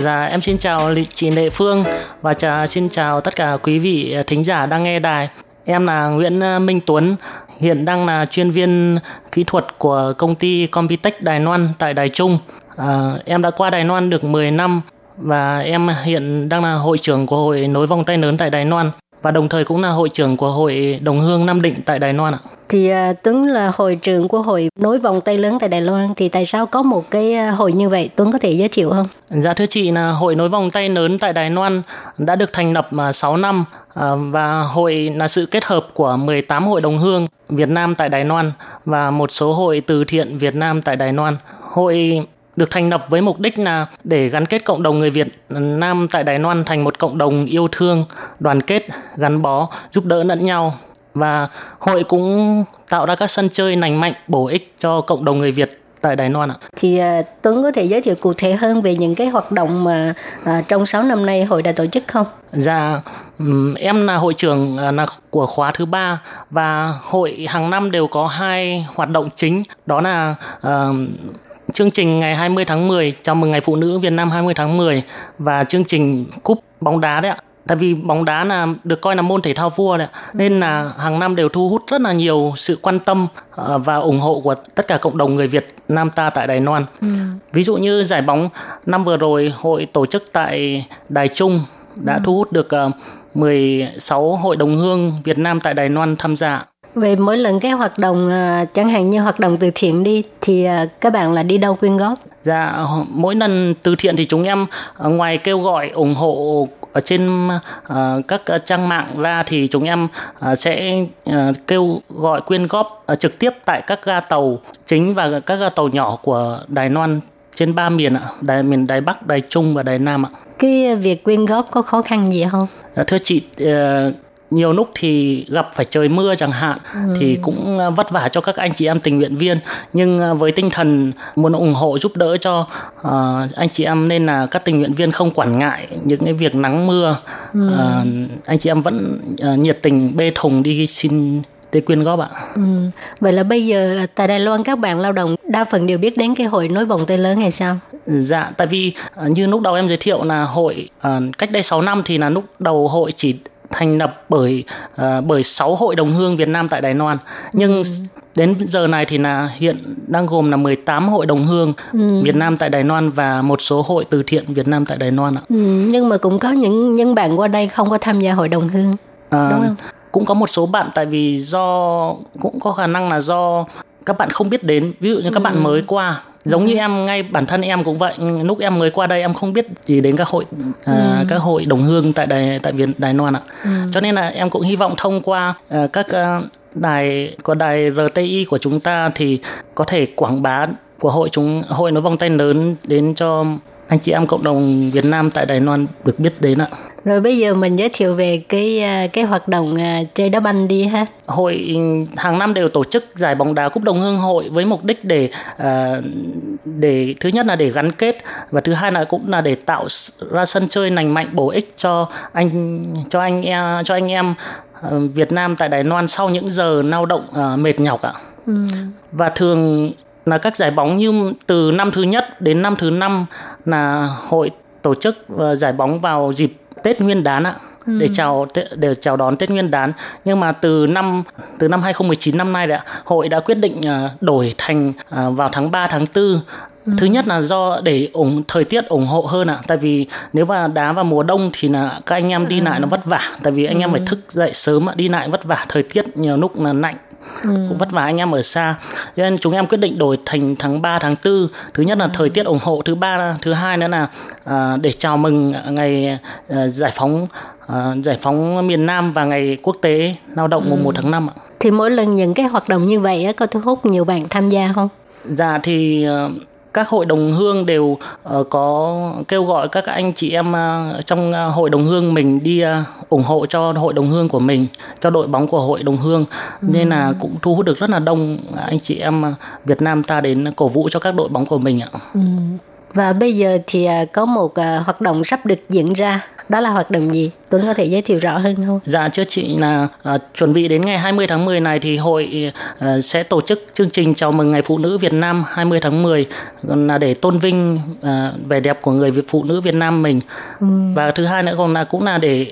Dạ, em xin chào chị Lệ Phương và chào, xin chào tất cả quý vị à, thính giả đang nghe đài. Em là Nguyễn à, Minh Tuấn, hiện đang là chuyên viên kỹ thuật của công ty Compitech Đài Loan tại Đài Trung. À, em đã qua Đài Loan được 10 năm và em hiện đang là hội trưởng của hội nối vòng tay lớn tại Đài Loan và đồng thời cũng là hội trưởng của hội đồng hương Nam Định tại Đài Loan ạ. Thì à, Tuấn là hội trưởng của hội nối vòng tay lớn tại Đài Loan thì tại sao có một cái à, hội như vậy? Tuấn có thể giới thiệu không? Dạ thưa chị là hội nối vòng tay lớn tại Đài Loan đã được thành lập à, 6 năm à, và hội là sự kết hợp của 18 hội đồng hương Việt Nam tại Đài Loan và một số hội từ thiện Việt Nam tại Đài Loan. Hội được thành lập với mục đích là để gắn kết cộng đồng người Việt Nam tại Đài Loan thành một cộng đồng yêu thương, đoàn kết, gắn bó, giúp đỡ lẫn nhau và hội cũng tạo ra các sân chơi lành mạnh, bổ ích cho cộng đồng người Việt tại Đài Loan ạ. Thì à, Tuấn có thể giới thiệu cụ thể hơn về những cái hoạt động mà à, trong 6 năm nay hội đã tổ chức không? Dạ, em là hội trưởng à, là của khóa thứ ba và hội hàng năm đều có hai hoạt động chính đó là à, chương trình ngày 20 tháng 10 chào mừng ngày phụ nữ Việt Nam 20 tháng 10 và chương trình cúp bóng đá đấy ạ. Tại vì bóng đá là được coi là môn thể thao vua đấy. Nên là hàng năm đều thu hút rất là nhiều sự quan tâm à, và ủng hộ của tất cả cộng đồng người Việt Nam ta tại Đài Loan. Ví dụ như giải bóng năm vừa rồi hội tổ chức tại Đài Trung đã thu hút được uh, 16 hội đồng hương Việt Nam tại Đài Loan tham gia. Về mỗi lần cái hoạt động à, chẳng hạn như hoạt động từ thiện đi thì à, các bạn là đi đâu quyên góp? Dạ, mỗi lần từ thiện thì chúng em ờ, ngoài kêu gọi ủng hộ ở trên ờ, các ờ, trang mạng ra thì chúng em ờ, sẽ ờ, kêu gọi quyên góp ờ, trực tiếp tại các ga tàu chính và các ga tàu nhỏ của Đài Loan trên ba miền ạ, Đài miền Đài Bắc, Đài Trung và Đài Nam ạ. Cái việc quyên góp có khó khăn gì không? Dạ, thưa chị ờ, nhiều lúc thì gặp phải trời mưa chẳng hạn thì cũng ờ, vất vả cho các anh chị em tình nguyện viên nhưng ờ, với tinh thần muốn ủng hộ giúp đỡ cho ờ, anh chị em nên là các tình nguyện viên không quản ngại những cái việc nắng mưa Ờ, anh chị em vẫn ờ, nhiệt tình bê thùng đi xin để quyên góp ạ. Ừ. Vậy là bây giờ tại Đài Loan các bạn lao động đa phần đều biết đến cái hội nối vòng tay lớn hay sao? Dạ, tại vì như lúc đầu em giới thiệu là hội cách đây 6 năm thì là lúc đầu hội chỉ thành lập bởi uh, bởi 6 hội đồng hương Việt Nam tại Đài Loan. Nhưng ừ. đến giờ này thì là hiện đang gồm là 18 hội đồng hương ừ. Việt Nam tại Đài Loan và một số hội từ thiện Việt Nam tại Đài Loan ạ. Ừ, nhưng mà cũng có những những bạn qua đây không có tham gia hội đồng hương. À, đúng không? Cũng có một số bạn tại vì do cũng có khả năng là do các bạn không biết đến ví dụ như các ừ. bạn mới qua giống ừ. như em ngay bản thân em cũng vậy lúc em mới qua đây em không biết gì đến các hội à, ừ. à, các hội đồng hương tại đài tại việt đài loan ạ ừ. cho nên là em cũng hy vọng thông qua uh, các uh, đài có đài RTI của chúng ta thì có thể quảng bá của hội chúng hội nối vòng tay lớn đến cho anh chị em cộng đồng Việt Nam tại Đài Loan được biết đến ạ. Rồi bây giờ mình giới thiệu về cái à, cái hoạt động à, chơi đá banh đi ha. Hội hàng năm đều tổ chức giải bóng đá cúp đồng hương hội với mục đích để à, để thứ nhất là để gắn kết và thứ hai là cũng là để tạo ra sân chơi lành mạnh bổ ích cho anh cho anh em cho anh em Việt Nam tại Đài Loan sau những giờ lao động mệt nhọc ạ. Ừ. Và thường là các giải bóng như từ năm thứ nhất đến năm thứ năm là hội tổ chức ờ, giải bóng vào dịp Tết Nguyên đán ạ ừ. để chào để chào đón Tết Nguyên đán nhưng mà từ năm từ năm 2019 năm nay ạ hội đã quyết định ờ, đổi thành ờ, vào tháng 3 tháng 4 Ừ. thứ nhất là do để ủng thời tiết ủng hộ hơn ạ à. tại vì nếu mà đá vào mùa đông thì là các anh em đi lại nó vất vả tại vì anh ừ. em phải thức dậy sớm đi lại vất vả thời tiết nhiều lúc là lạnh ừ. cũng vất vả anh em ở xa cho nên chúng em quyết định đổi thành tháng 3 tháng 4 thứ nhất là thời tiết ủng hộ thứ ba thứ hai nữa là à, để chào mừng ngày à, giải phóng à, giải phóng miền Nam và ngày quốc tế lao động mùng ừ. 1 tháng 5 ạ. Thì mỗi lần những cái hoạt động như vậy có thu hút nhiều bạn tham gia không? Dạ thì uh, các hội đồng hương đều uh, có kêu gọi các anh chị em uh, trong uh, hội đồng hương mình đi uh, ủng hộ cho hội đồng hương của mình cho đội bóng của hội đồng hương ừ. nên là cũng thu hút được rất là đông anh chị em Việt Nam ta đến cổ vũ cho các đội bóng của mình ạ. Ừ. Và bây giờ thì có một hoạt động sắp được diễn ra đó là hoạt động gì Tuấn có thể giới thiệu rõ hơn không? Dạ trước chị là à, chuẩn bị đến ngày 20 tháng 10 này thì hội à, sẽ tổ chức chương trình chào mừng ngày phụ nữ Việt Nam 20 tháng 10 là để tôn vinh à, vẻ đẹp của người phụ nữ Việt Nam mình ừ. và thứ hai nữa còn là cũng là để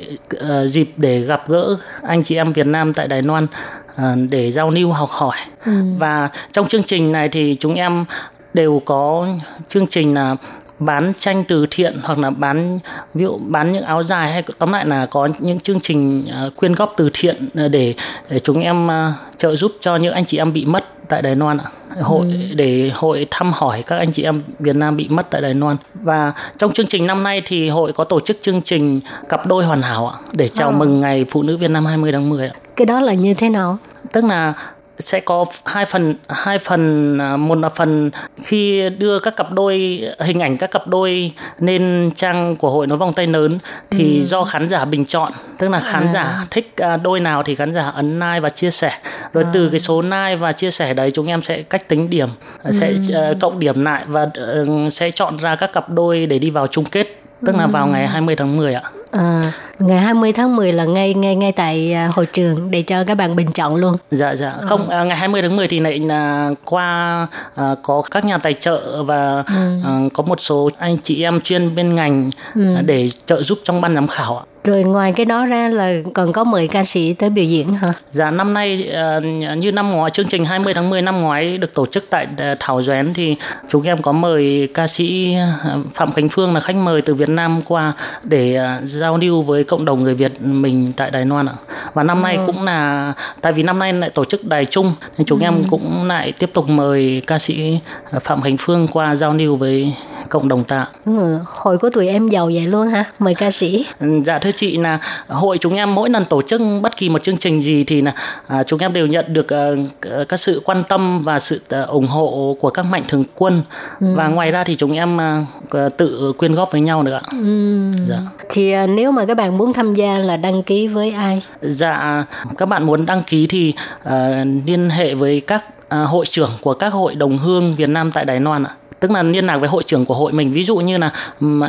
à, dịp để gặp gỡ anh chị em Việt Nam tại Đài Loan à, để giao lưu học hỏi ừ. và trong chương trình này thì chúng em đều có chương trình là bán tranh từ thiện hoặc là bán ví dụ bán những áo dài hay tóm lại là có những chương trình uh, quyên góp từ thiện uh, để, để chúng em uh, trợ giúp cho những anh chị em bị mất tại Đài Loan ạ. Hội ừ. để hội thăm hỏi các anh chị em Việt Nam bị mất tại Đài Loan. Và trong chương trình năm nay thì hội có tổ chức chương trình cặp đôi hoàn hảo ạ để chào à. mừng ngày phụ nữ Việt Nam 20 tháng 10 ạ. Cái đó là như thế nào? Tức là sẽ có hai phần hai phần à, một là phần khi đưa các cặp đôi hình ảnh các cặp đôi lên trang của hội nối vòng tay lớn thì ừ. do khán giả bình chọn tức là khán à. giả thích à, đôi nào thì khán giả ấn like và chia sẻ rồi à. từ cái số like và chia sẻ đấy chúng em sẽ cách tính điểm ừ. sẽ uh, cộng điểm lại và uh, sẽ chọn ra các cặp đôi để đi vào chung kết tức là vào ngày 20 tháng 10 ạ. À, ngày 20 tháng 10 là ngay ngay ngay tại à, hội trường để cho các bạn bình chọn luôn. Dạ dạ. Ừ. Không à, ngày 20 tháng 10 thì lại là qua à, có các nhà tài trợ và ừ. à, có một số anh chị em chuyên bên ngành ừ. để trợ giúp trong ban giám khảo ạ. Rồi ngoài cái đó ra là còn có 10 ca sĩ tới biểu diễn hả? Dạ năm nay uh, như năm ngoái chương trình 20 tháng 10 năm ngoái được tổ chức tại uh, Thảo Doén thì chúng em có mời ca sĩ uh, Phạm Khánh Phương là khách mời từ Việt Nam qua để giao lưu với cộng đồng người Việt mình tại Đài Loan ạ. Và năm nay ừ. cũng là tại vì năm nay lại tổ chức đài chung nên chúng ừ. em cũng lại tiếp tục mời ca sĩ Phạm Khánh Phương qua giao lưu với cộng đồng ta. Ừ, hội của tụi em giàu vậy luôn hả? Mời ca sĩ. Ừ, dạ thưa chị là hội chúng em mỗi lần tổ chức bất kỳ một chương trình gì thì là à, chúng em đều nhận được à, các sự quan tâm và sự à, ủng hộ của các mạnh thường quân ừ. và ngoài ra thì chúng em à, tự quyên góp với nhau nữa ạ. Ừ. Dạ. Thì à, nếu mà các bạn muốn tham gia là đăng ký với ai? Dạ các bạn muốn đăng ký thì à, liên hệ với các à, hội trưởng của các hội đồng hương Việt Nam tại Đài Loan ạ tức là liên lạc với hội trưởng của hội mình. Ví dụ như là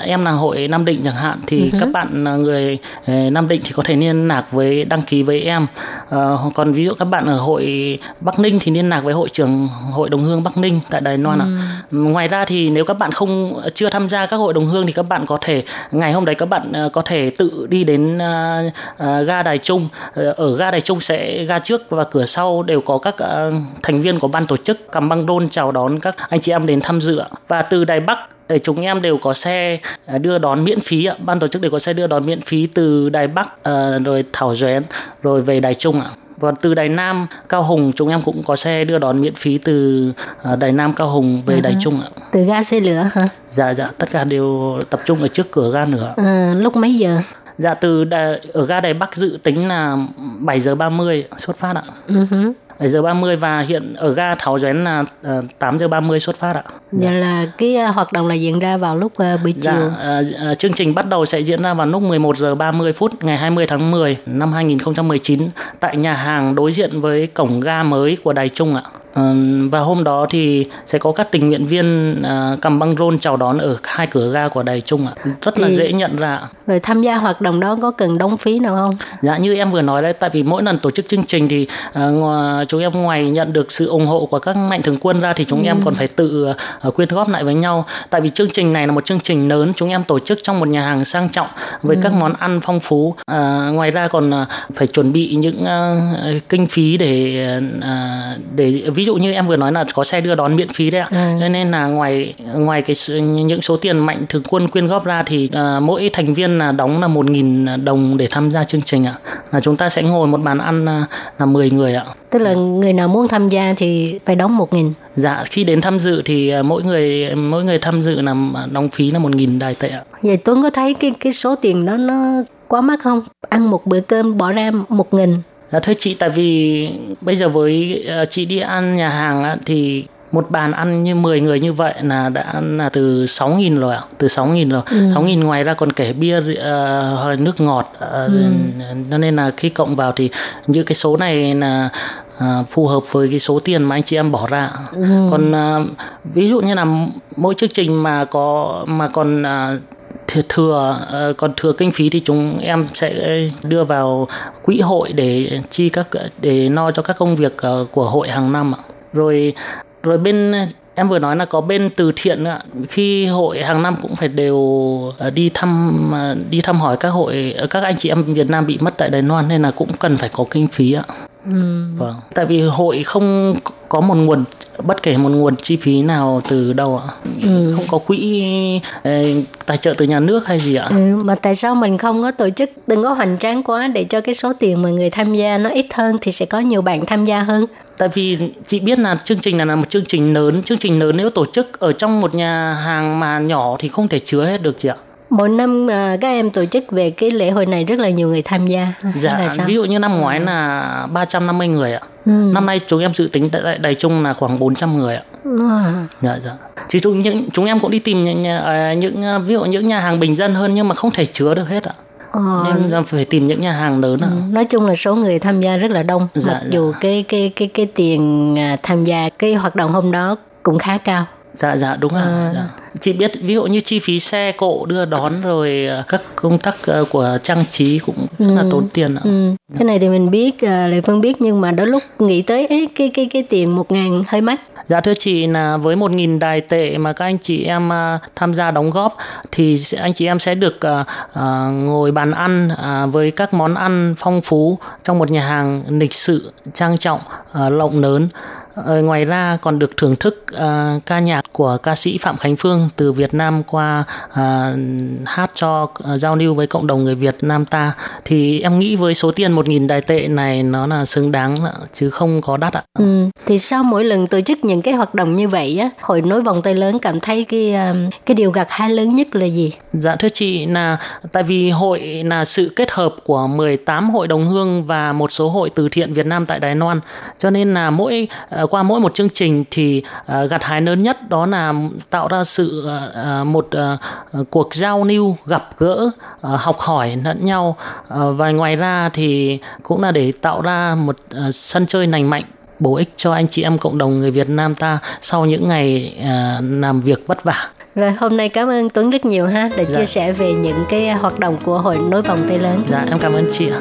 em là hội Nam Định chẳng hạn thì uh-huh. các bạn người ờ, Nam Định thì có thể liên lạc với đăng ký với em. Uh, còn ví dụ các bạn ở hội Bắc Ninh thì liên lạc với hội trưởng hội đồng hương Bắc Ninh tại Đài Loan uh-huh. ạ ngoài ra thì nếu các bạn không chưa tham gia các hội đồng hương thì các bạn có thể ngày hôm đấy các bạn có thể tự đi đến uh, uh, ga Đài Trung. Ở ga Đài Trung sẽ ga trước và cửa sau đều có các uh, thành viên của ban tổ chức cầm băng rôn chào đón các anh chị em đến tham dự và từ Đài Bắc để chúng em đều có xe à, đưa đón miễn phí ạ. Ban tổ chức đều có xe đưa đón miễn phí từ Đài Bắc à, rồi Thảo Doén rồi về Đài Trung ạ. Còn từ Đài Nam Cao Hùng chúng em cũng có xe đưa đón miễn phí từ à, Đài Nam Cao Hùng về. Đài Trung ạ. Từ ga xe lửa hả? Dạ dạ, tất cả đều tập trung ở trước cửa ga nữa. À, lúc mấy giờ? Dạ từ đà, ở ga Đài Bắc dự tính là 7 giờ 30 xuất phát ạ. Uh-huh. 7 giờ 30 và hiện ở ga Thảo Doén là uh, ờ, 8 giờ 30 xuất phát ạ. Dạ là cái uh, hoạt động là diễn ra vào lúc uh, buổi dạ, chiều. Uh, chương trình bắt đầu sẽ diễn ra vào lúc 11 giờ 30 phút ngày 20 tháng 10 năm 2019 tại nhà hàng đối diện với cổng ga mới của Đài Trung ạ. Ờ, và hôm đó thì sẽ có các tình nguyện viên cầm băng rôn chào đón ở hai cửa ga của Đài Trung ạ. Rất thì, là dễ nhận ra. Rồi tham gia hoạt động đó có cần đóng phí nào không? Dạ như em vừa nói đấy, tại vì mỗi lần tổ chức chương trình thì uh, chúng em ngoài nhận được sự ủng hộ của các mạnh thường quân ra thì chúng ừ. em còn phải tự uh, quyên góp lại với nhau. Tại vì chương trình này là một chương trình lớn, chúng em tổ chức trong một nhà hàng sang trọng với ừ. các món ăn phong phú. Uh, ngoài ra còn uh, phải chuẩn bị những uh, kinh phí để uh, để ví dụ như em vừa nói là có xe đưa đón miễn phí đấy ạ ừ. cho nên là ngoài ngoài cái những số tiền mạnh thường quân quyên góp ra thì uh, mỗi thành viên là đóng là một nghìn đồng để tham gia chương trình ạ là chúng ta sẽ ngồi một bàn ăn là 10 người ạ tức là người nào muốn tham gia thì phải đóng một nghìn dạ khi đến tham dự thì uh, mỗi người mỗi người tham dự là đóng phí là một nghìn đài tệ ạ vậy tuấn có thấy cái cái số tiền đó nó quá mắc không ăn một bữa cơm bỏ ra một nghìn Dạ thưa chị tại vì bây giờ với ờ, chị đi ăn nhà hàng á, thì một bàn ăn như 10 người như vậy là đã là từ 6.000 rồi ạ, từ 6.000 rồi. Ừ. 6.000 ngoài ra còn kể bia uh, hoặc là nước ngọt uh, ừ. cho nên là khi cộng vào thì như cái số này là uh, phù hợp với cái số tiền mà anh chị em bỏ ra. Ừ. Còn uh, ví dụ như là mỗi chương trình mà có mà còn uh, thừa, ờ, còn thừa kinh phí thì chúng em sẽ đưa vào quỹ hội để chi các để no cho các công việc ờ, của hội hàng năm ạ. Rồi rồi bên em vừa nói là có bên từ thiện nữa khi hội hàng năm cũng phải đều ờ, đi thăm đi thăm hỏi các hội các anh chị em Việt Nam bị mất tại Đài Loan nên là cũng cần phải có kinh phí ạ. Ừ. Vâng. Tại vì hội không có một nguồn bất kể một nguồn chi phí nào từ đâu ạ ừ. không có quỹ tài trợ từ nhà nước hay gì ạ ừ, mà tại sao mình không có tổ chức đừng có hoành tráng quá để cho cái số tiền mà người tham gia nó ít hơn thì sẽ có nhiều bạn tham gia hơn tại vì chị biết là chương trình này là một chương trình lớn chương trình lớn nếu tổ chức ở trong một nhà hàng mà nhỏ thì không thể chứa hết được chị ạ mỗi năm uh, các em tổ chức về cái lễ hội này rất là nhiều người tham gia dạ là sao? ví dụ như năm ngoái ừ. là 350 người ạ ừ. năm nay chúng em dự tính tại đài trung là khoảng 400 người ạ à. dạ dạ chứ chúng những chúng em cũng đi tìm những, những, những à, ví dụ những nhà hàng bình dân hơn nhưng mà không thể chứa được hết ạ Ờ. nên phải tìm những nhà hàng lớn ạ. Ừ, nói chung là số người tham gia rất là đông dạ, mặc dạ. dù cái cái cái cái tiền à, tham gia cái hoạt động hôm đó cũng khá cao dạ dạ đúng rồi à. dạ. chị biết ví dụ như chi phí xe cộ đưa đón rồi à, các công tác à, của trang trí cũng rất ừ. là tốn tiền ạ. Ừ. cái này thì mình biết lệ phân biết nhưng mà đôi lúc nghĩ tới ấy, cái cái cái tiền một ngàn hơi mắc Dạ thưa chị là với một nghìn đài tệ mà các anh chị em tham gia đóng góp thì anh chị em sẽ được ngồi bàn ăn với các món ăn phong phú trong một nhà hàng lịch sự trang trọng rộng lớn Ờ, ngoài ra còn được thưởng thức uh, ca nhạc của ca sĩ Phạm Khánh Phương từ Việt Nam qua uh, hát cho uh, giao lưu với cộng đồng người Việt Nam ta thì em nghĩ với số tiền 1.000 đài tệ này nó là xứng đáng chứ không có đắt ạ. Ừ. Thì sau mỗi lần tổ chức những cái hoạt động như vậy á, hội nối vòng tay lớn cảm thấy cái cái điều gặt hái lớn nhất là gì? Dạ thưa chị là tại vì hội là sự kết hợp của 18 hội đồng hương và một số hội từ thiện Việt Nam tại Đài Loan cho nên là mỗi uh, qua mỗi một chương trình thì uh, gặt hái lớn nhất đó là tạo ra sự uh, một cuộc giao lưu gặp gỡ học hỏi lẫn nhau và ngoài ra thì cũng là để tạo ra một sân chơi lành mạnh bổ ích cho anh chị em cộng đồng người Việt Nam ta sau những ngày làm việc vất vả. Rồi hôm nay cảm ơn Tuấn rất nhiều ha đã dạ. chia sẻ về những cái hoạt động của hội nối vòng tay lớn. Dạ em cảm ơn chị ạ.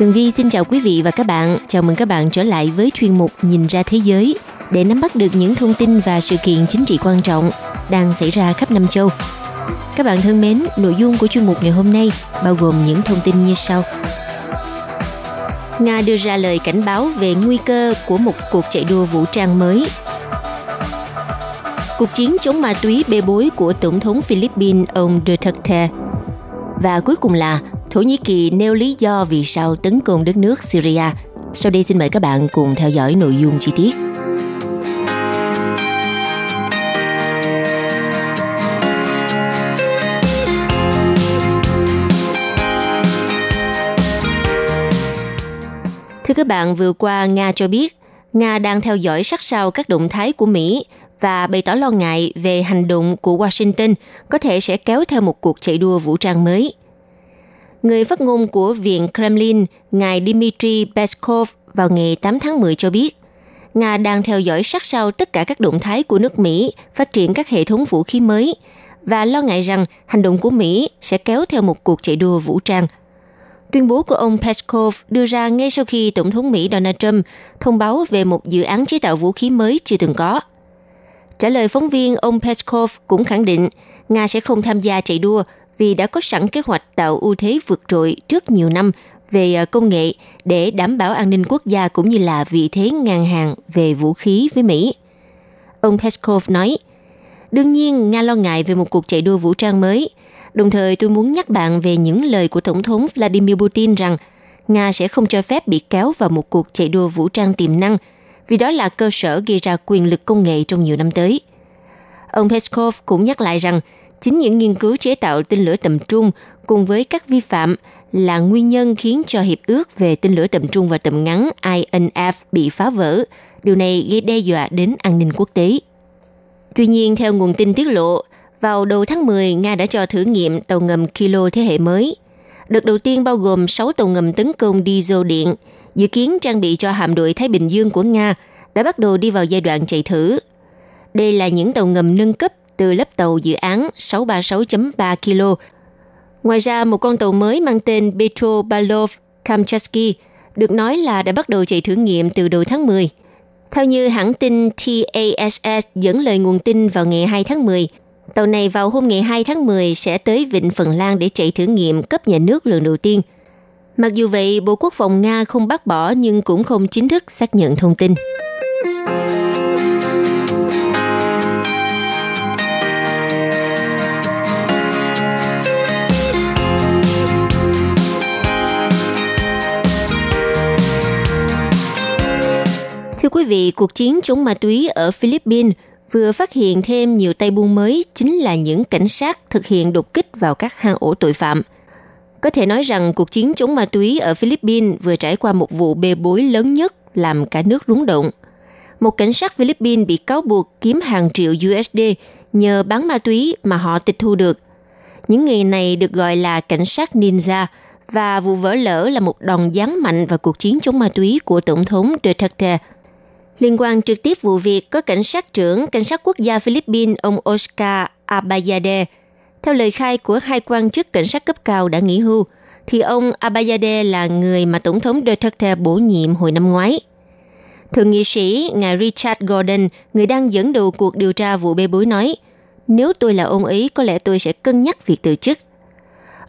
Tường Vi xin chào quý vị và các bạn. Chào mừng các bạn trở lại với chuyên mục Nhìn ra thế giới để nắm bắt được những thông tin và sự kiện chính trị quan trọng đang xảy ra khắp năm châu. Các bạn thân mến, nội dung của chuyên mục ngày hôm nay bao gồm những thông tin như sau. Nga đưa ra lời cảnh báo về nguy cơ của một cuộc chạy đua vũ trang mới. Cuộc chiến chống ma túy bê bối của Tổng thống Philippines ông Duterte. Và cuối cùng là Thổ Nhĩ Kỳ nêu lý do vì sao tấn công đất nước Syria. Sau đây xin mời các bạn cùng theo dõi nội dung chi tiết. Thưa các bạn, vừa qua Nga cho biết Nga đang theo dõi sát sao các động thái của Mỹ và bày tỏ lo ngại về hành động của Washington có thể sẽ kéo theo một cuộc chạy đua vũ trang mới. Người phát ngôn của Viện Kremlin, ngài Dmitry Peskov vào ngày 8 tháng 10 cho biết, Nga đang theo dõi sát sao tất cả các động thái của nước Mỹ phát triển các hệ thống vũ khí mới và lo ngại rằng hành động của Mỹ sẽ kéo theo một cuộc chạy đua vũ trang. Tuyên bố của ông Peskov đưa ra ngay sau khi Tổng thống Mỹ Donald Trump thông báo về một dự án chế tạo vũ khí mới chưa từng có. Trả lời phóng viên, ông Peskov cũng khẳng định Nga sẽ không tham gia chạy đua vì đã có sẵn kế hoạch tạo ưu thế vượt trội trước nhiều năm về à, công nghệ để đảm bảo an ninh quốc gia cũng như là vị thế ngang hàng về vũ khí với Mỹ. Ông Peskov nói, đương nhiên Nga lo ngại về một cuộc chạy đua vũ trang mới. Đồng thời tôi muốn nhắc bạn về những lời của Tổng thống Vladimir Putin rằng Nga sẽ không cho phép bị kéo vào một cuộc chạy đua vũ trang tiềm năng, vì đó là cơ sở gây ra quyền lực công nghệ trong nhiều năm tới. Ông Peskov cũng nhắc lại rằng Chính những nghiên cứu chế tạo tên lửa tầm trung cùng với các vi phạm là nguyên nhân khiến cho hiệp ước về tên lửa tầm trung và tầm ngắn INF bị phá vỡ. Điều này gây đe dọa đến an ninh quốc tế. Tuy nhiên, theo nguồn tin tiết lộ, vào đầu tháng 10, Nga đã cho thử nghiệm tàu ngầm Kilo thế hệ mới. Đợt đầu tiên bao gồm 6 tàu ngầm tấn công diesel điện, dự kiến trang bị cho hạm đội Thái Bình Dương của Nga, đã bắt đầu đi vào giai đoạn chạy thử. Đây là những tàu ngầm nâng cấp từ lớp tàu dự án 636.3 kg. Ngoài ra, một con tàu mới mang tên Petro Balov Kamchatsky được nói là đã bắt đầu chạy thử nghiệm từ đầu tháng 10. Theo như hãng tin TASS dẫn lời nguồn tin vào ngày 2 tháng 10, tàu này vào hôm ngày 2 tháng 10 sẽ tới Vịnh Phần Lan để chạy thử nghiệm cấp nhà nước lần đầu tiên. Mặc dù vậy, Bộ Quốc phòng Nga không bác bỏ nhưng cũng không chính thức xác nhận thông tin. Quý vị, cuộc chiến chống ma túy ở Philippines vừa phát hiện thêm nhiều tay buôn mới chính là những cảnh sát thực hiện đột kích vào các hang ổ tội phạm. Có thể nói rằng cuộc chiến chống ma túy ở Philippines vừa trải qua một vụ bê bối lớn nhất làm cả nước rúng động. Một cảnh sát Philippines bị cáo buộc kiếm hàng triệu USD nhờ bán ma túy mà họ tịch thu được. Những người này được gọi là cảnh sát ninja và vụ vỡ lỡ là một đòn giáng mạnh vào cuộc chiến chống ma túy của Tổng thống Duterte – Liên quan trực tiếp vụ việc có cảnh sát trưởng Cảnh sát quốc gia Philippines ông Oscar Abayade. Theo lời khai của hai quan chức cảnh sát cấp cao đã nghỉ hưu, thì ông Abayade là người mà Tổng thống Duterte bổ nhiệm hồi năm ngoái. Thượng nghị sĩ ngài Richard Gordon, người đang dẫn đầu cuộc điều tra vụ bê bối nói, nếu tôi là ông ấy, có lẽ tôi sẽ cân nhắc việc từ chức.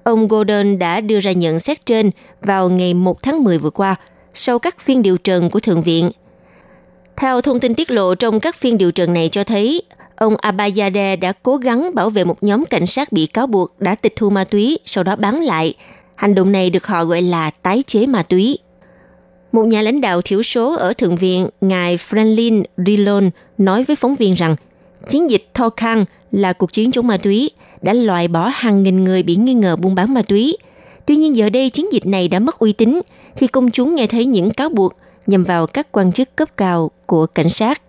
Ông Gordon đã đưa ra nhận xét trên vào ngày 1 tháng 10 vừa qua, sau các phiên điều trần của Thượng viện – theo thông tin tiết lộ trong các phiên điều trần này cho thấy, ông Abayade đã cố gắng bảo vệ một nhóm cảnh sát bị cáo buộc đã tịch thu ma túy, sau đó bán lại. Hành động này được họ gọi là tái chế ma túy. Một nhà lãnh đạo thiểu số ở Thượng viện, ngài Franklin Dillon, nói với phóng viên rằng chiến dịch Thorcan là cuộc chiến chống ma túy, đã loại bỏ hàng nghìn người bị nghi ngờ buôn bán ma túy. Tuy nhiên giờ đây chiến dịch này đã mất uy tín khi công chúng nghe thấy những cáo buộc nhằm vào các quan chức cấp cao của cảnh sát.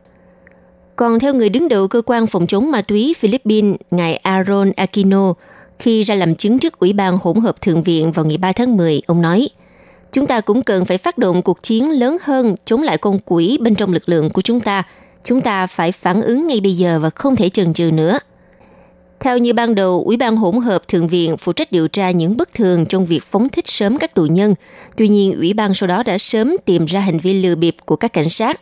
Còn theo người đứng đầu cơ quan phòng chống ma túy Philippines, ngài Aaron Aquino, khi ra làm chứng trước Ủy ban hỗn hợp Thượng viện vào ngày 3 tháng 10, ông nói, Chúng ta cũng cần phải phát động cuộc chiến lớn hơn chống lại con quỷ bên trong lực lượng của chúng ta. Chúng ta phải phản ứng ngay bây giờ và không thể chần chừ nữa. Theo như ban đầu, Ủy ban hỗn hợp Thượng viện phụ trách điều tra những bất thường trong việc phóng thích sớm các tù nhân. Tuy nhiên, Ủy ban sau đó đã sớm tìm ra hành vi lừa bịp của các cảnh sát.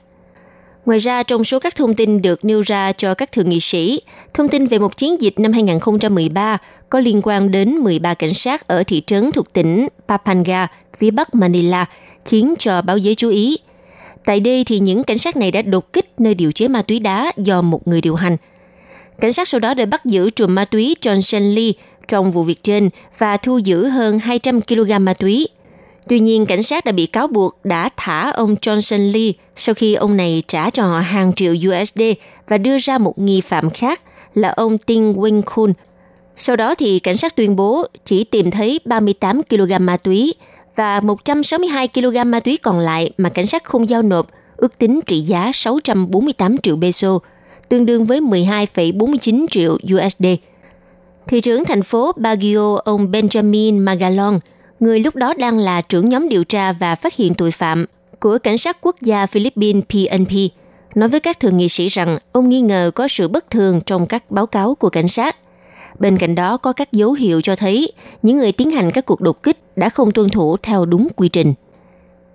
Ngoài ra, trong số các thông tin được nêu ra cho các thượng nghị sĩ, thông tin về một chiến dịch năm 2013 có liên quan đến 13 cảnh sát ở thị trấn thuộc tỉnh Pampanga, phía bắc Manila, khiến cho báo giới chú ý. Tại đây thì những cảnh sát này đã đột kích nơi điều chế ma túy đá do một người điều hành – Cảnh sát sau đó đã bắt giữ trùm ma túy Johnson Lee trong vụ việc trên và thu giữ hơn 200 kg ma túy. Tuy nhiên, cảnh sát đã bị cáo buộc đã thả ông Johnson Lee sau khi ông này trả cho họ hàng triệu USD và đưa ra một nghi phạm khác là ông Tinh Wing Kun. Sau đó thì cảnh sát tuyên bố chỉ tìm thấy 38 kg ma túy và 162 kg ma túy còn lại mà cảnh sát không giao nộp, ước tính trị giá 648 triệu peso, tương đương với 12,49 triệu USD. Thị trưởng thành phố Baguio ông Benjamin Magalon, người lúc đó đang là trưởng nhóm điều tra và phát hiện tội phạm của Cảnh sát quốc gia Philippines PNP, nói với các thượng nghị sĩ rằng ông nghi ngờ có sự bất thường trong các báo cáo của cảnh sát. Bên cạnh đó có các dấu hiệu cho thấy những người tiến hành các cuộc đột kích đã không tuân thủ theo đúng quy trình.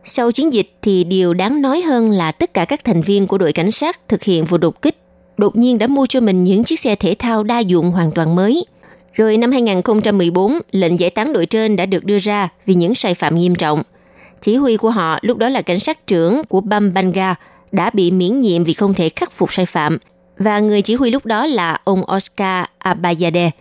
Sau chiến dịch thì điều đáng nói hơn là tất cả các thành viên của đội cảnh sát thực hiện vụ đột kích đột nhiên đã mua cho mình những chiếc xe thể thao đa dụng hoàn toàn mới. Rồi năm 2014, lệnh giải tán đội trên đã được đưa ra vì những sai phạm nghiêm trọng. Chỉ huy của họ lúc đó là cảnh sát trưởng của Bambanga đã bị miễn nhiệm vì không thể khắc phục sai phạm và người chỉ huy lúc đó là ông Oscar Abayade.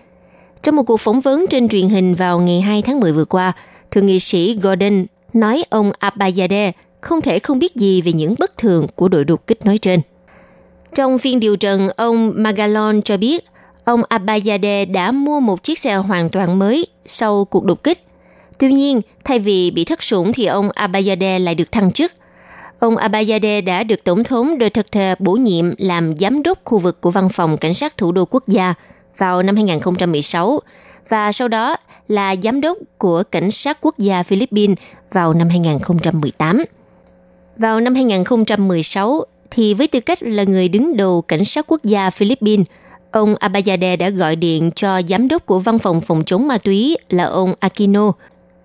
Trong một cuộc phỏng vấn trên truyền hình vào ngày 2 tháng 10 vừa qua, thượng nghị sĩ Gordon nói ông Abayade không thể không biết gì về những bất thường của đội đột kích nói trên. Trong phiên điều trần, ông Magalon cho biết ông Abayade đã mua một chiếc xe hoàn toàn mới sau cuộc đột kích. Tuy nhiên, thay vì bị thất sủng thì ông Abayade lại được thăng chức. Ông Abayade đã được Tổng thống Duterte bổ nhiệm làm giám đốc khu vực của Văn phòng Cảnh sát Thủ đô Quốc gia vào năm 2016 và sau đó là giám đốc của Cảnh sát Quốc gia Philippines vào năm 2018. Vào năm 2016, thì với tư cách là người đứng đầu cảnh sát quốc gia Philippines, ông Abayade đã gọi điện cho giám đốc của văn phòng phòng chống ma túy là ông Aquino.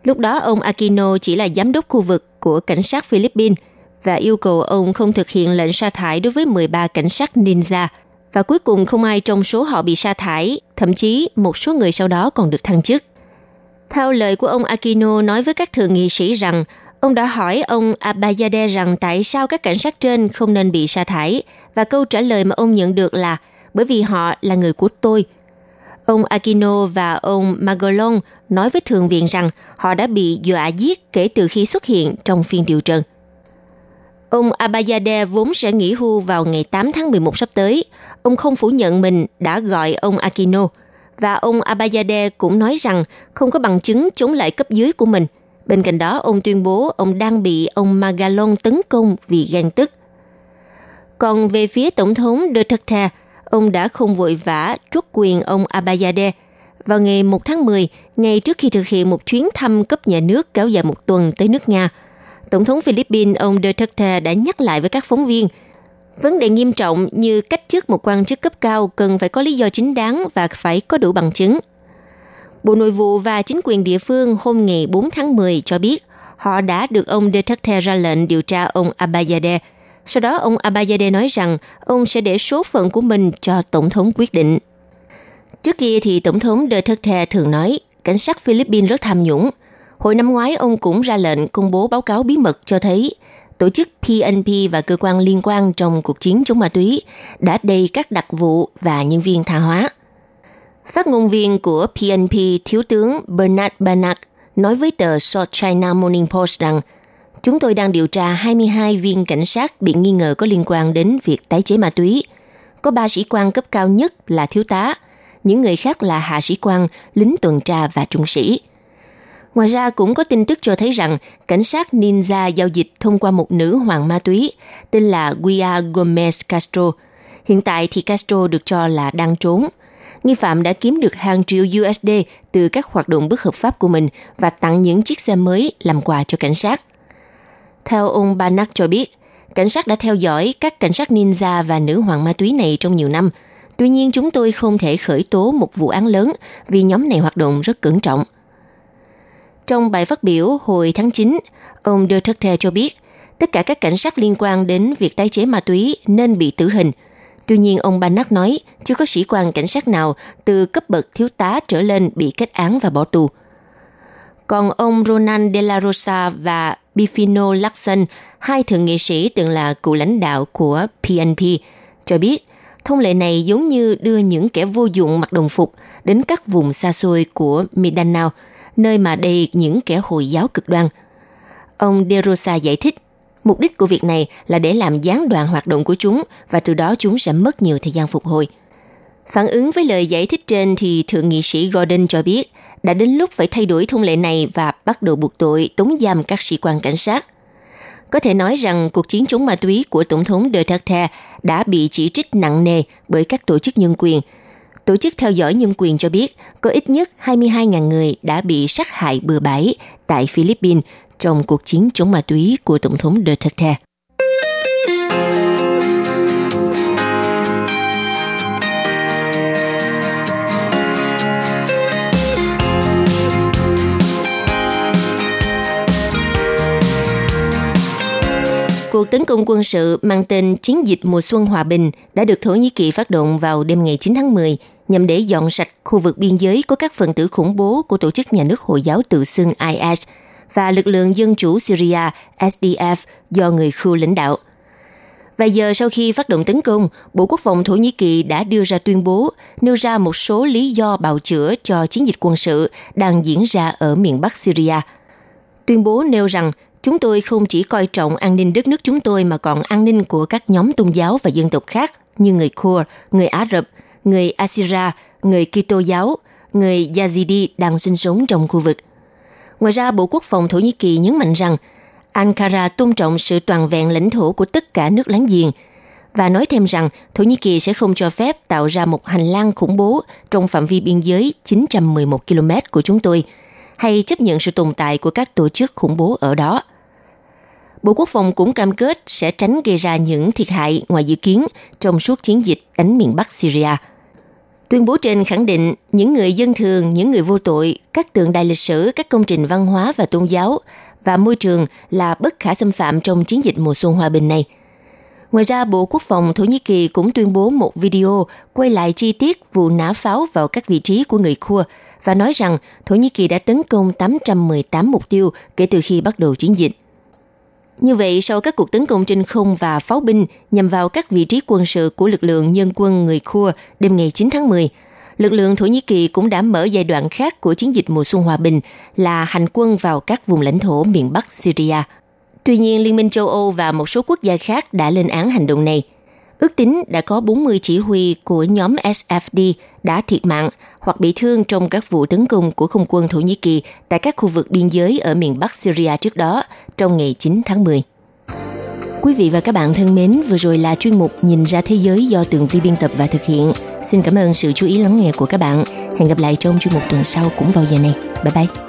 Lúc đó ông Aquino chỉ là giám đốc khu vực của cảnh sát Philippines và yêu cầu ông không thực hiện lệnh sa thải đối với 13 cảnh sát ninja. Và cuối cùng không ai trong số họ bị sa thải, thậm chí một số người sau đó còn được thăng chức. Theo lời của ông Aquino nói với các thượng nghị sĩ rằng Ông đã hỏi ông Abayade rằng tại sao các cảnh sát trên không nên bị sa thải, và câu trả lời mà ông nhận được là, bởi vì họ là người của tôi. Ông Aquino và ông Magolon nói với thượng viện rằng họ đã bị dọa giết kể từ khi xuất hiện trong phiên điều trần. Ông Abayade vốn sẽ nghỉ hưu vào ngày 8 tháng 11 sắp tới. Ông không phủ nhận mình đã gọi ông Aquino. Và ông Abayade cũng nói rằng không có bằng chứng chống lại cấp dưới của mình. Bên cạnh đó, ông tuyên bố ông đang bị ông Magalon tấn công vì ghen tức. Còn về phía Tổng thống Duterte, ông đã không vội vã truất quyền ông Abayade. Vào ngày 1 tháng 10, ngay trước khi thực hiện một chuyến thăm cấp nhà nước kéo dài một tuần tới nước Nga, Tổng thống Philippines ông Duterte đã nhắc lại với các phóng viên vấn đề nghiêm trọng như cách chức một quan chức cấp cao cần phải có lý do chính đáng và phải có đủ bằng chứng. Bộ Nội vụ và chính quyền địa phương hôm ngày 4 tháng 10 cho biết họ đã được ông Duterte ra lệnh điều tra ông Abayade. Sau đó ông Abayade nói rằng ông sẽ để số phận của mình cho Tổng thống quyết định. Trước kia thì Tổng thống Duterte thường nói cảnh sát Philippines rất tham nhũng – Hồi năm ngoái, ông cũng ra lệnh công bố báo cáo bí mật cho thấy tổ chức PNP và cơ quan liên quan trong cuộc chiến chống ma túy đã đầy các đặc vụ và nhân viên tha hóa. Phát ngôn viên của PNP, Thiếu tướng Bernard Banak nói với tờ South China Morning Post rằng chúng tôi đang điều tra 22 viên cảnh sát bị nghi ngờ có liên quan đến việc tái chế ma túy. Có ba sĩ quan cấp cao nhất là thiếu tá, những người khác là hạ sĩ quan, lính tuần tra và trung sĩ. Ngoài ra cũng có tin tức cho thấy rằng cảnh sát ninja giao dịch thông qua một nữ hoàng ma túy tên là Guia Gomez Castro. Hiện tại thì Castro được cho là đang trốn. Nghi phạm đã kiếm được hàng triệu USD từ các hoạt động bất hợp pháp của mình và tặng những chiếc xe mới làm quà cho cảnh sát. Theo ông Banak cho biết, cảnh sát đã theo dõi các cảnh sát ninja và nữ hoàng ma túy này trong nhiều năm. Tuy nhiên chúng tôi không thể khởi tố một vụ án lớn vì nhóm này hoạt động rất cẩn trọng – trong bài phát biểu hồi tháng 9, ông Duterte cho biết tất cả các cảnh sát liên quan đến việc tái chế ma túy nên bị tử hình. Tuy nhiên, ông Banak nói chưa có sĩ quan cảnh sát nào từ cấp bậc thiếu tá trở lên bị kết án và bỏ tù. Còn ông Ronan De La Rosa và Bifino Lacson, hai thượng nghị sĩ từng là cựu lãnh đạo của PNP, cho biết thông lệ này giống như đưa những kẻ vô dụng mặc đồng phục đến các vùng xa xôi của Mindanao – nơi mà đầy những kẻ Hồi giáo cực đoan. Ông De Rosa giải thích, mục đích của việc này là để làm gián đoạn hoạt động của chúng và từ đó chúng sẽ mất nhiều thời gian phục hồi. Phản ứng với lời giải thích trên thì Thượng nghị sĩ Gordon cho biết, đã đến lúc phải thay đổi thông lệ này và bắt đầu buộc tội tống giam các sĩ quan cảnh sát. Có thể nói rằng cuộc chiến chống ma túy của Tổng thống Duterte đã bị chỉ trích nặng nề bởi các tổ chức nhân quyền – Tổ chức theo dõi nhân quyền cho biết có ít nhất 22.000 người đã bị sát hại bừa bãi tại Philippines trong cuộc chiến chống ma túy của Tổng thống Duterte. Cuộc tấn công quân sự mang tên Chiến dịch mùa xuân hòa bình đã được Thổ Nhĩ Kỳ phát động vào đêm ngày 9 tháng 10 nhằm để dọn sạch khu vực biên giới có các phần tử khủng bố của tổ chức nhà nước Hồi giáo tự xưng IS và lực lượng dân chủ Syria SDF do người khu lãnh đạo. Vài giờ sau khi phát động tấn công, Bộ Quốc phòng Thổ Nhĩ Kỳ đã đưa ra tuyên bố nêu ra một số lý do bào chữa cho chiến dịch quân sự đang diễn ra ở miền Bắc Syria. Tuyên bố nêu rằng Chúng tôi không chỉ coi trọng an ninh đất nước chúng tôi mà còn an ninh của các nhóm tôn giáo và dân tộc khác như người Kurd, người Ả Rập, người Assyria, người Kitô giáo, người Yazidi đang sinh sống trong khu vực. Ngoài ra, Bộ Quốc phòng Thổ Nhĩ Kỳ nhấn mạnh rằng Ankara tôn trọng sự toàn vẹn lãnh thổ của tất cả nước láng giềng và nói thêm rằng Thổ Nhĩ Kỳ sẽ không cho phép tạo ra một hành lang khủng bố trong phạm vi biên giới 911 km của chúng tôi hay chấp nhận sự tồn tại của các tổ chức khủng bố ở đó. Bộ Quốc phòng cũng cam kết sẽ tránh gây ra những thiệt hại ngoài dự kiến trong suốt chiến dịch đánh miền Bắc Syria. Tuyên bố trên khẳng định những người dân thường, những người vô tội, các tượng đài lịch sử, các công trình văn hóa và tôn giáo và môi trường là bất khả xâm phạm trong chiến dịch mùa xuân hòa bình này. Ngoài ra, Bộ Quốc phòng Thổ Nhĩ Kỳ cũng tuyên bố một video quay lại chi tiết vụ nã pháo vào các vị trí của người Kurd và nói rằng Thổ Nhĩ Kỳ đã tấn công 818 mục tiêu kể từ khi bắt đầu chiến dịch. Như vậy, sau các cuộc tấn công trên không và pháo binh nhằm vào các vị trí quân sự của lực lượng nhân quân người Kurd đêm ngày 9 tháng 10, lực lượng Thổ Nhĩ Kỳ cũng đã mở giai đoạn khác của chiến dịch mùa xuân hòa bình là hành quân vào các vùng lãnh thổ miền Bắc Syria. Tuy nhiên, Liên minh châu Âu và một số quốc gia khác đã lên án hành động này. Ước tính đã có 40 chỉ huy của nhóm SFD đã thiệt mạng hoặc bị thương trong các vụ tấn công của không quân Thổ Nhĩ Kỳ tại các khu vực biên giới ở miền Bắc Syria trước đó trong ngày 9 tháng 10. Quý vị và các bạn thân mến, vừa rồi là chuyên mục Nhìn ra thế giới do Tường Vi biên tập và thực hiện. Xin cảm ơn sự chú ý lắng nghe của các bạn. Hẹn gặp lại trong chuyên mục tuần sau cũng vào giờ này. Bye bye.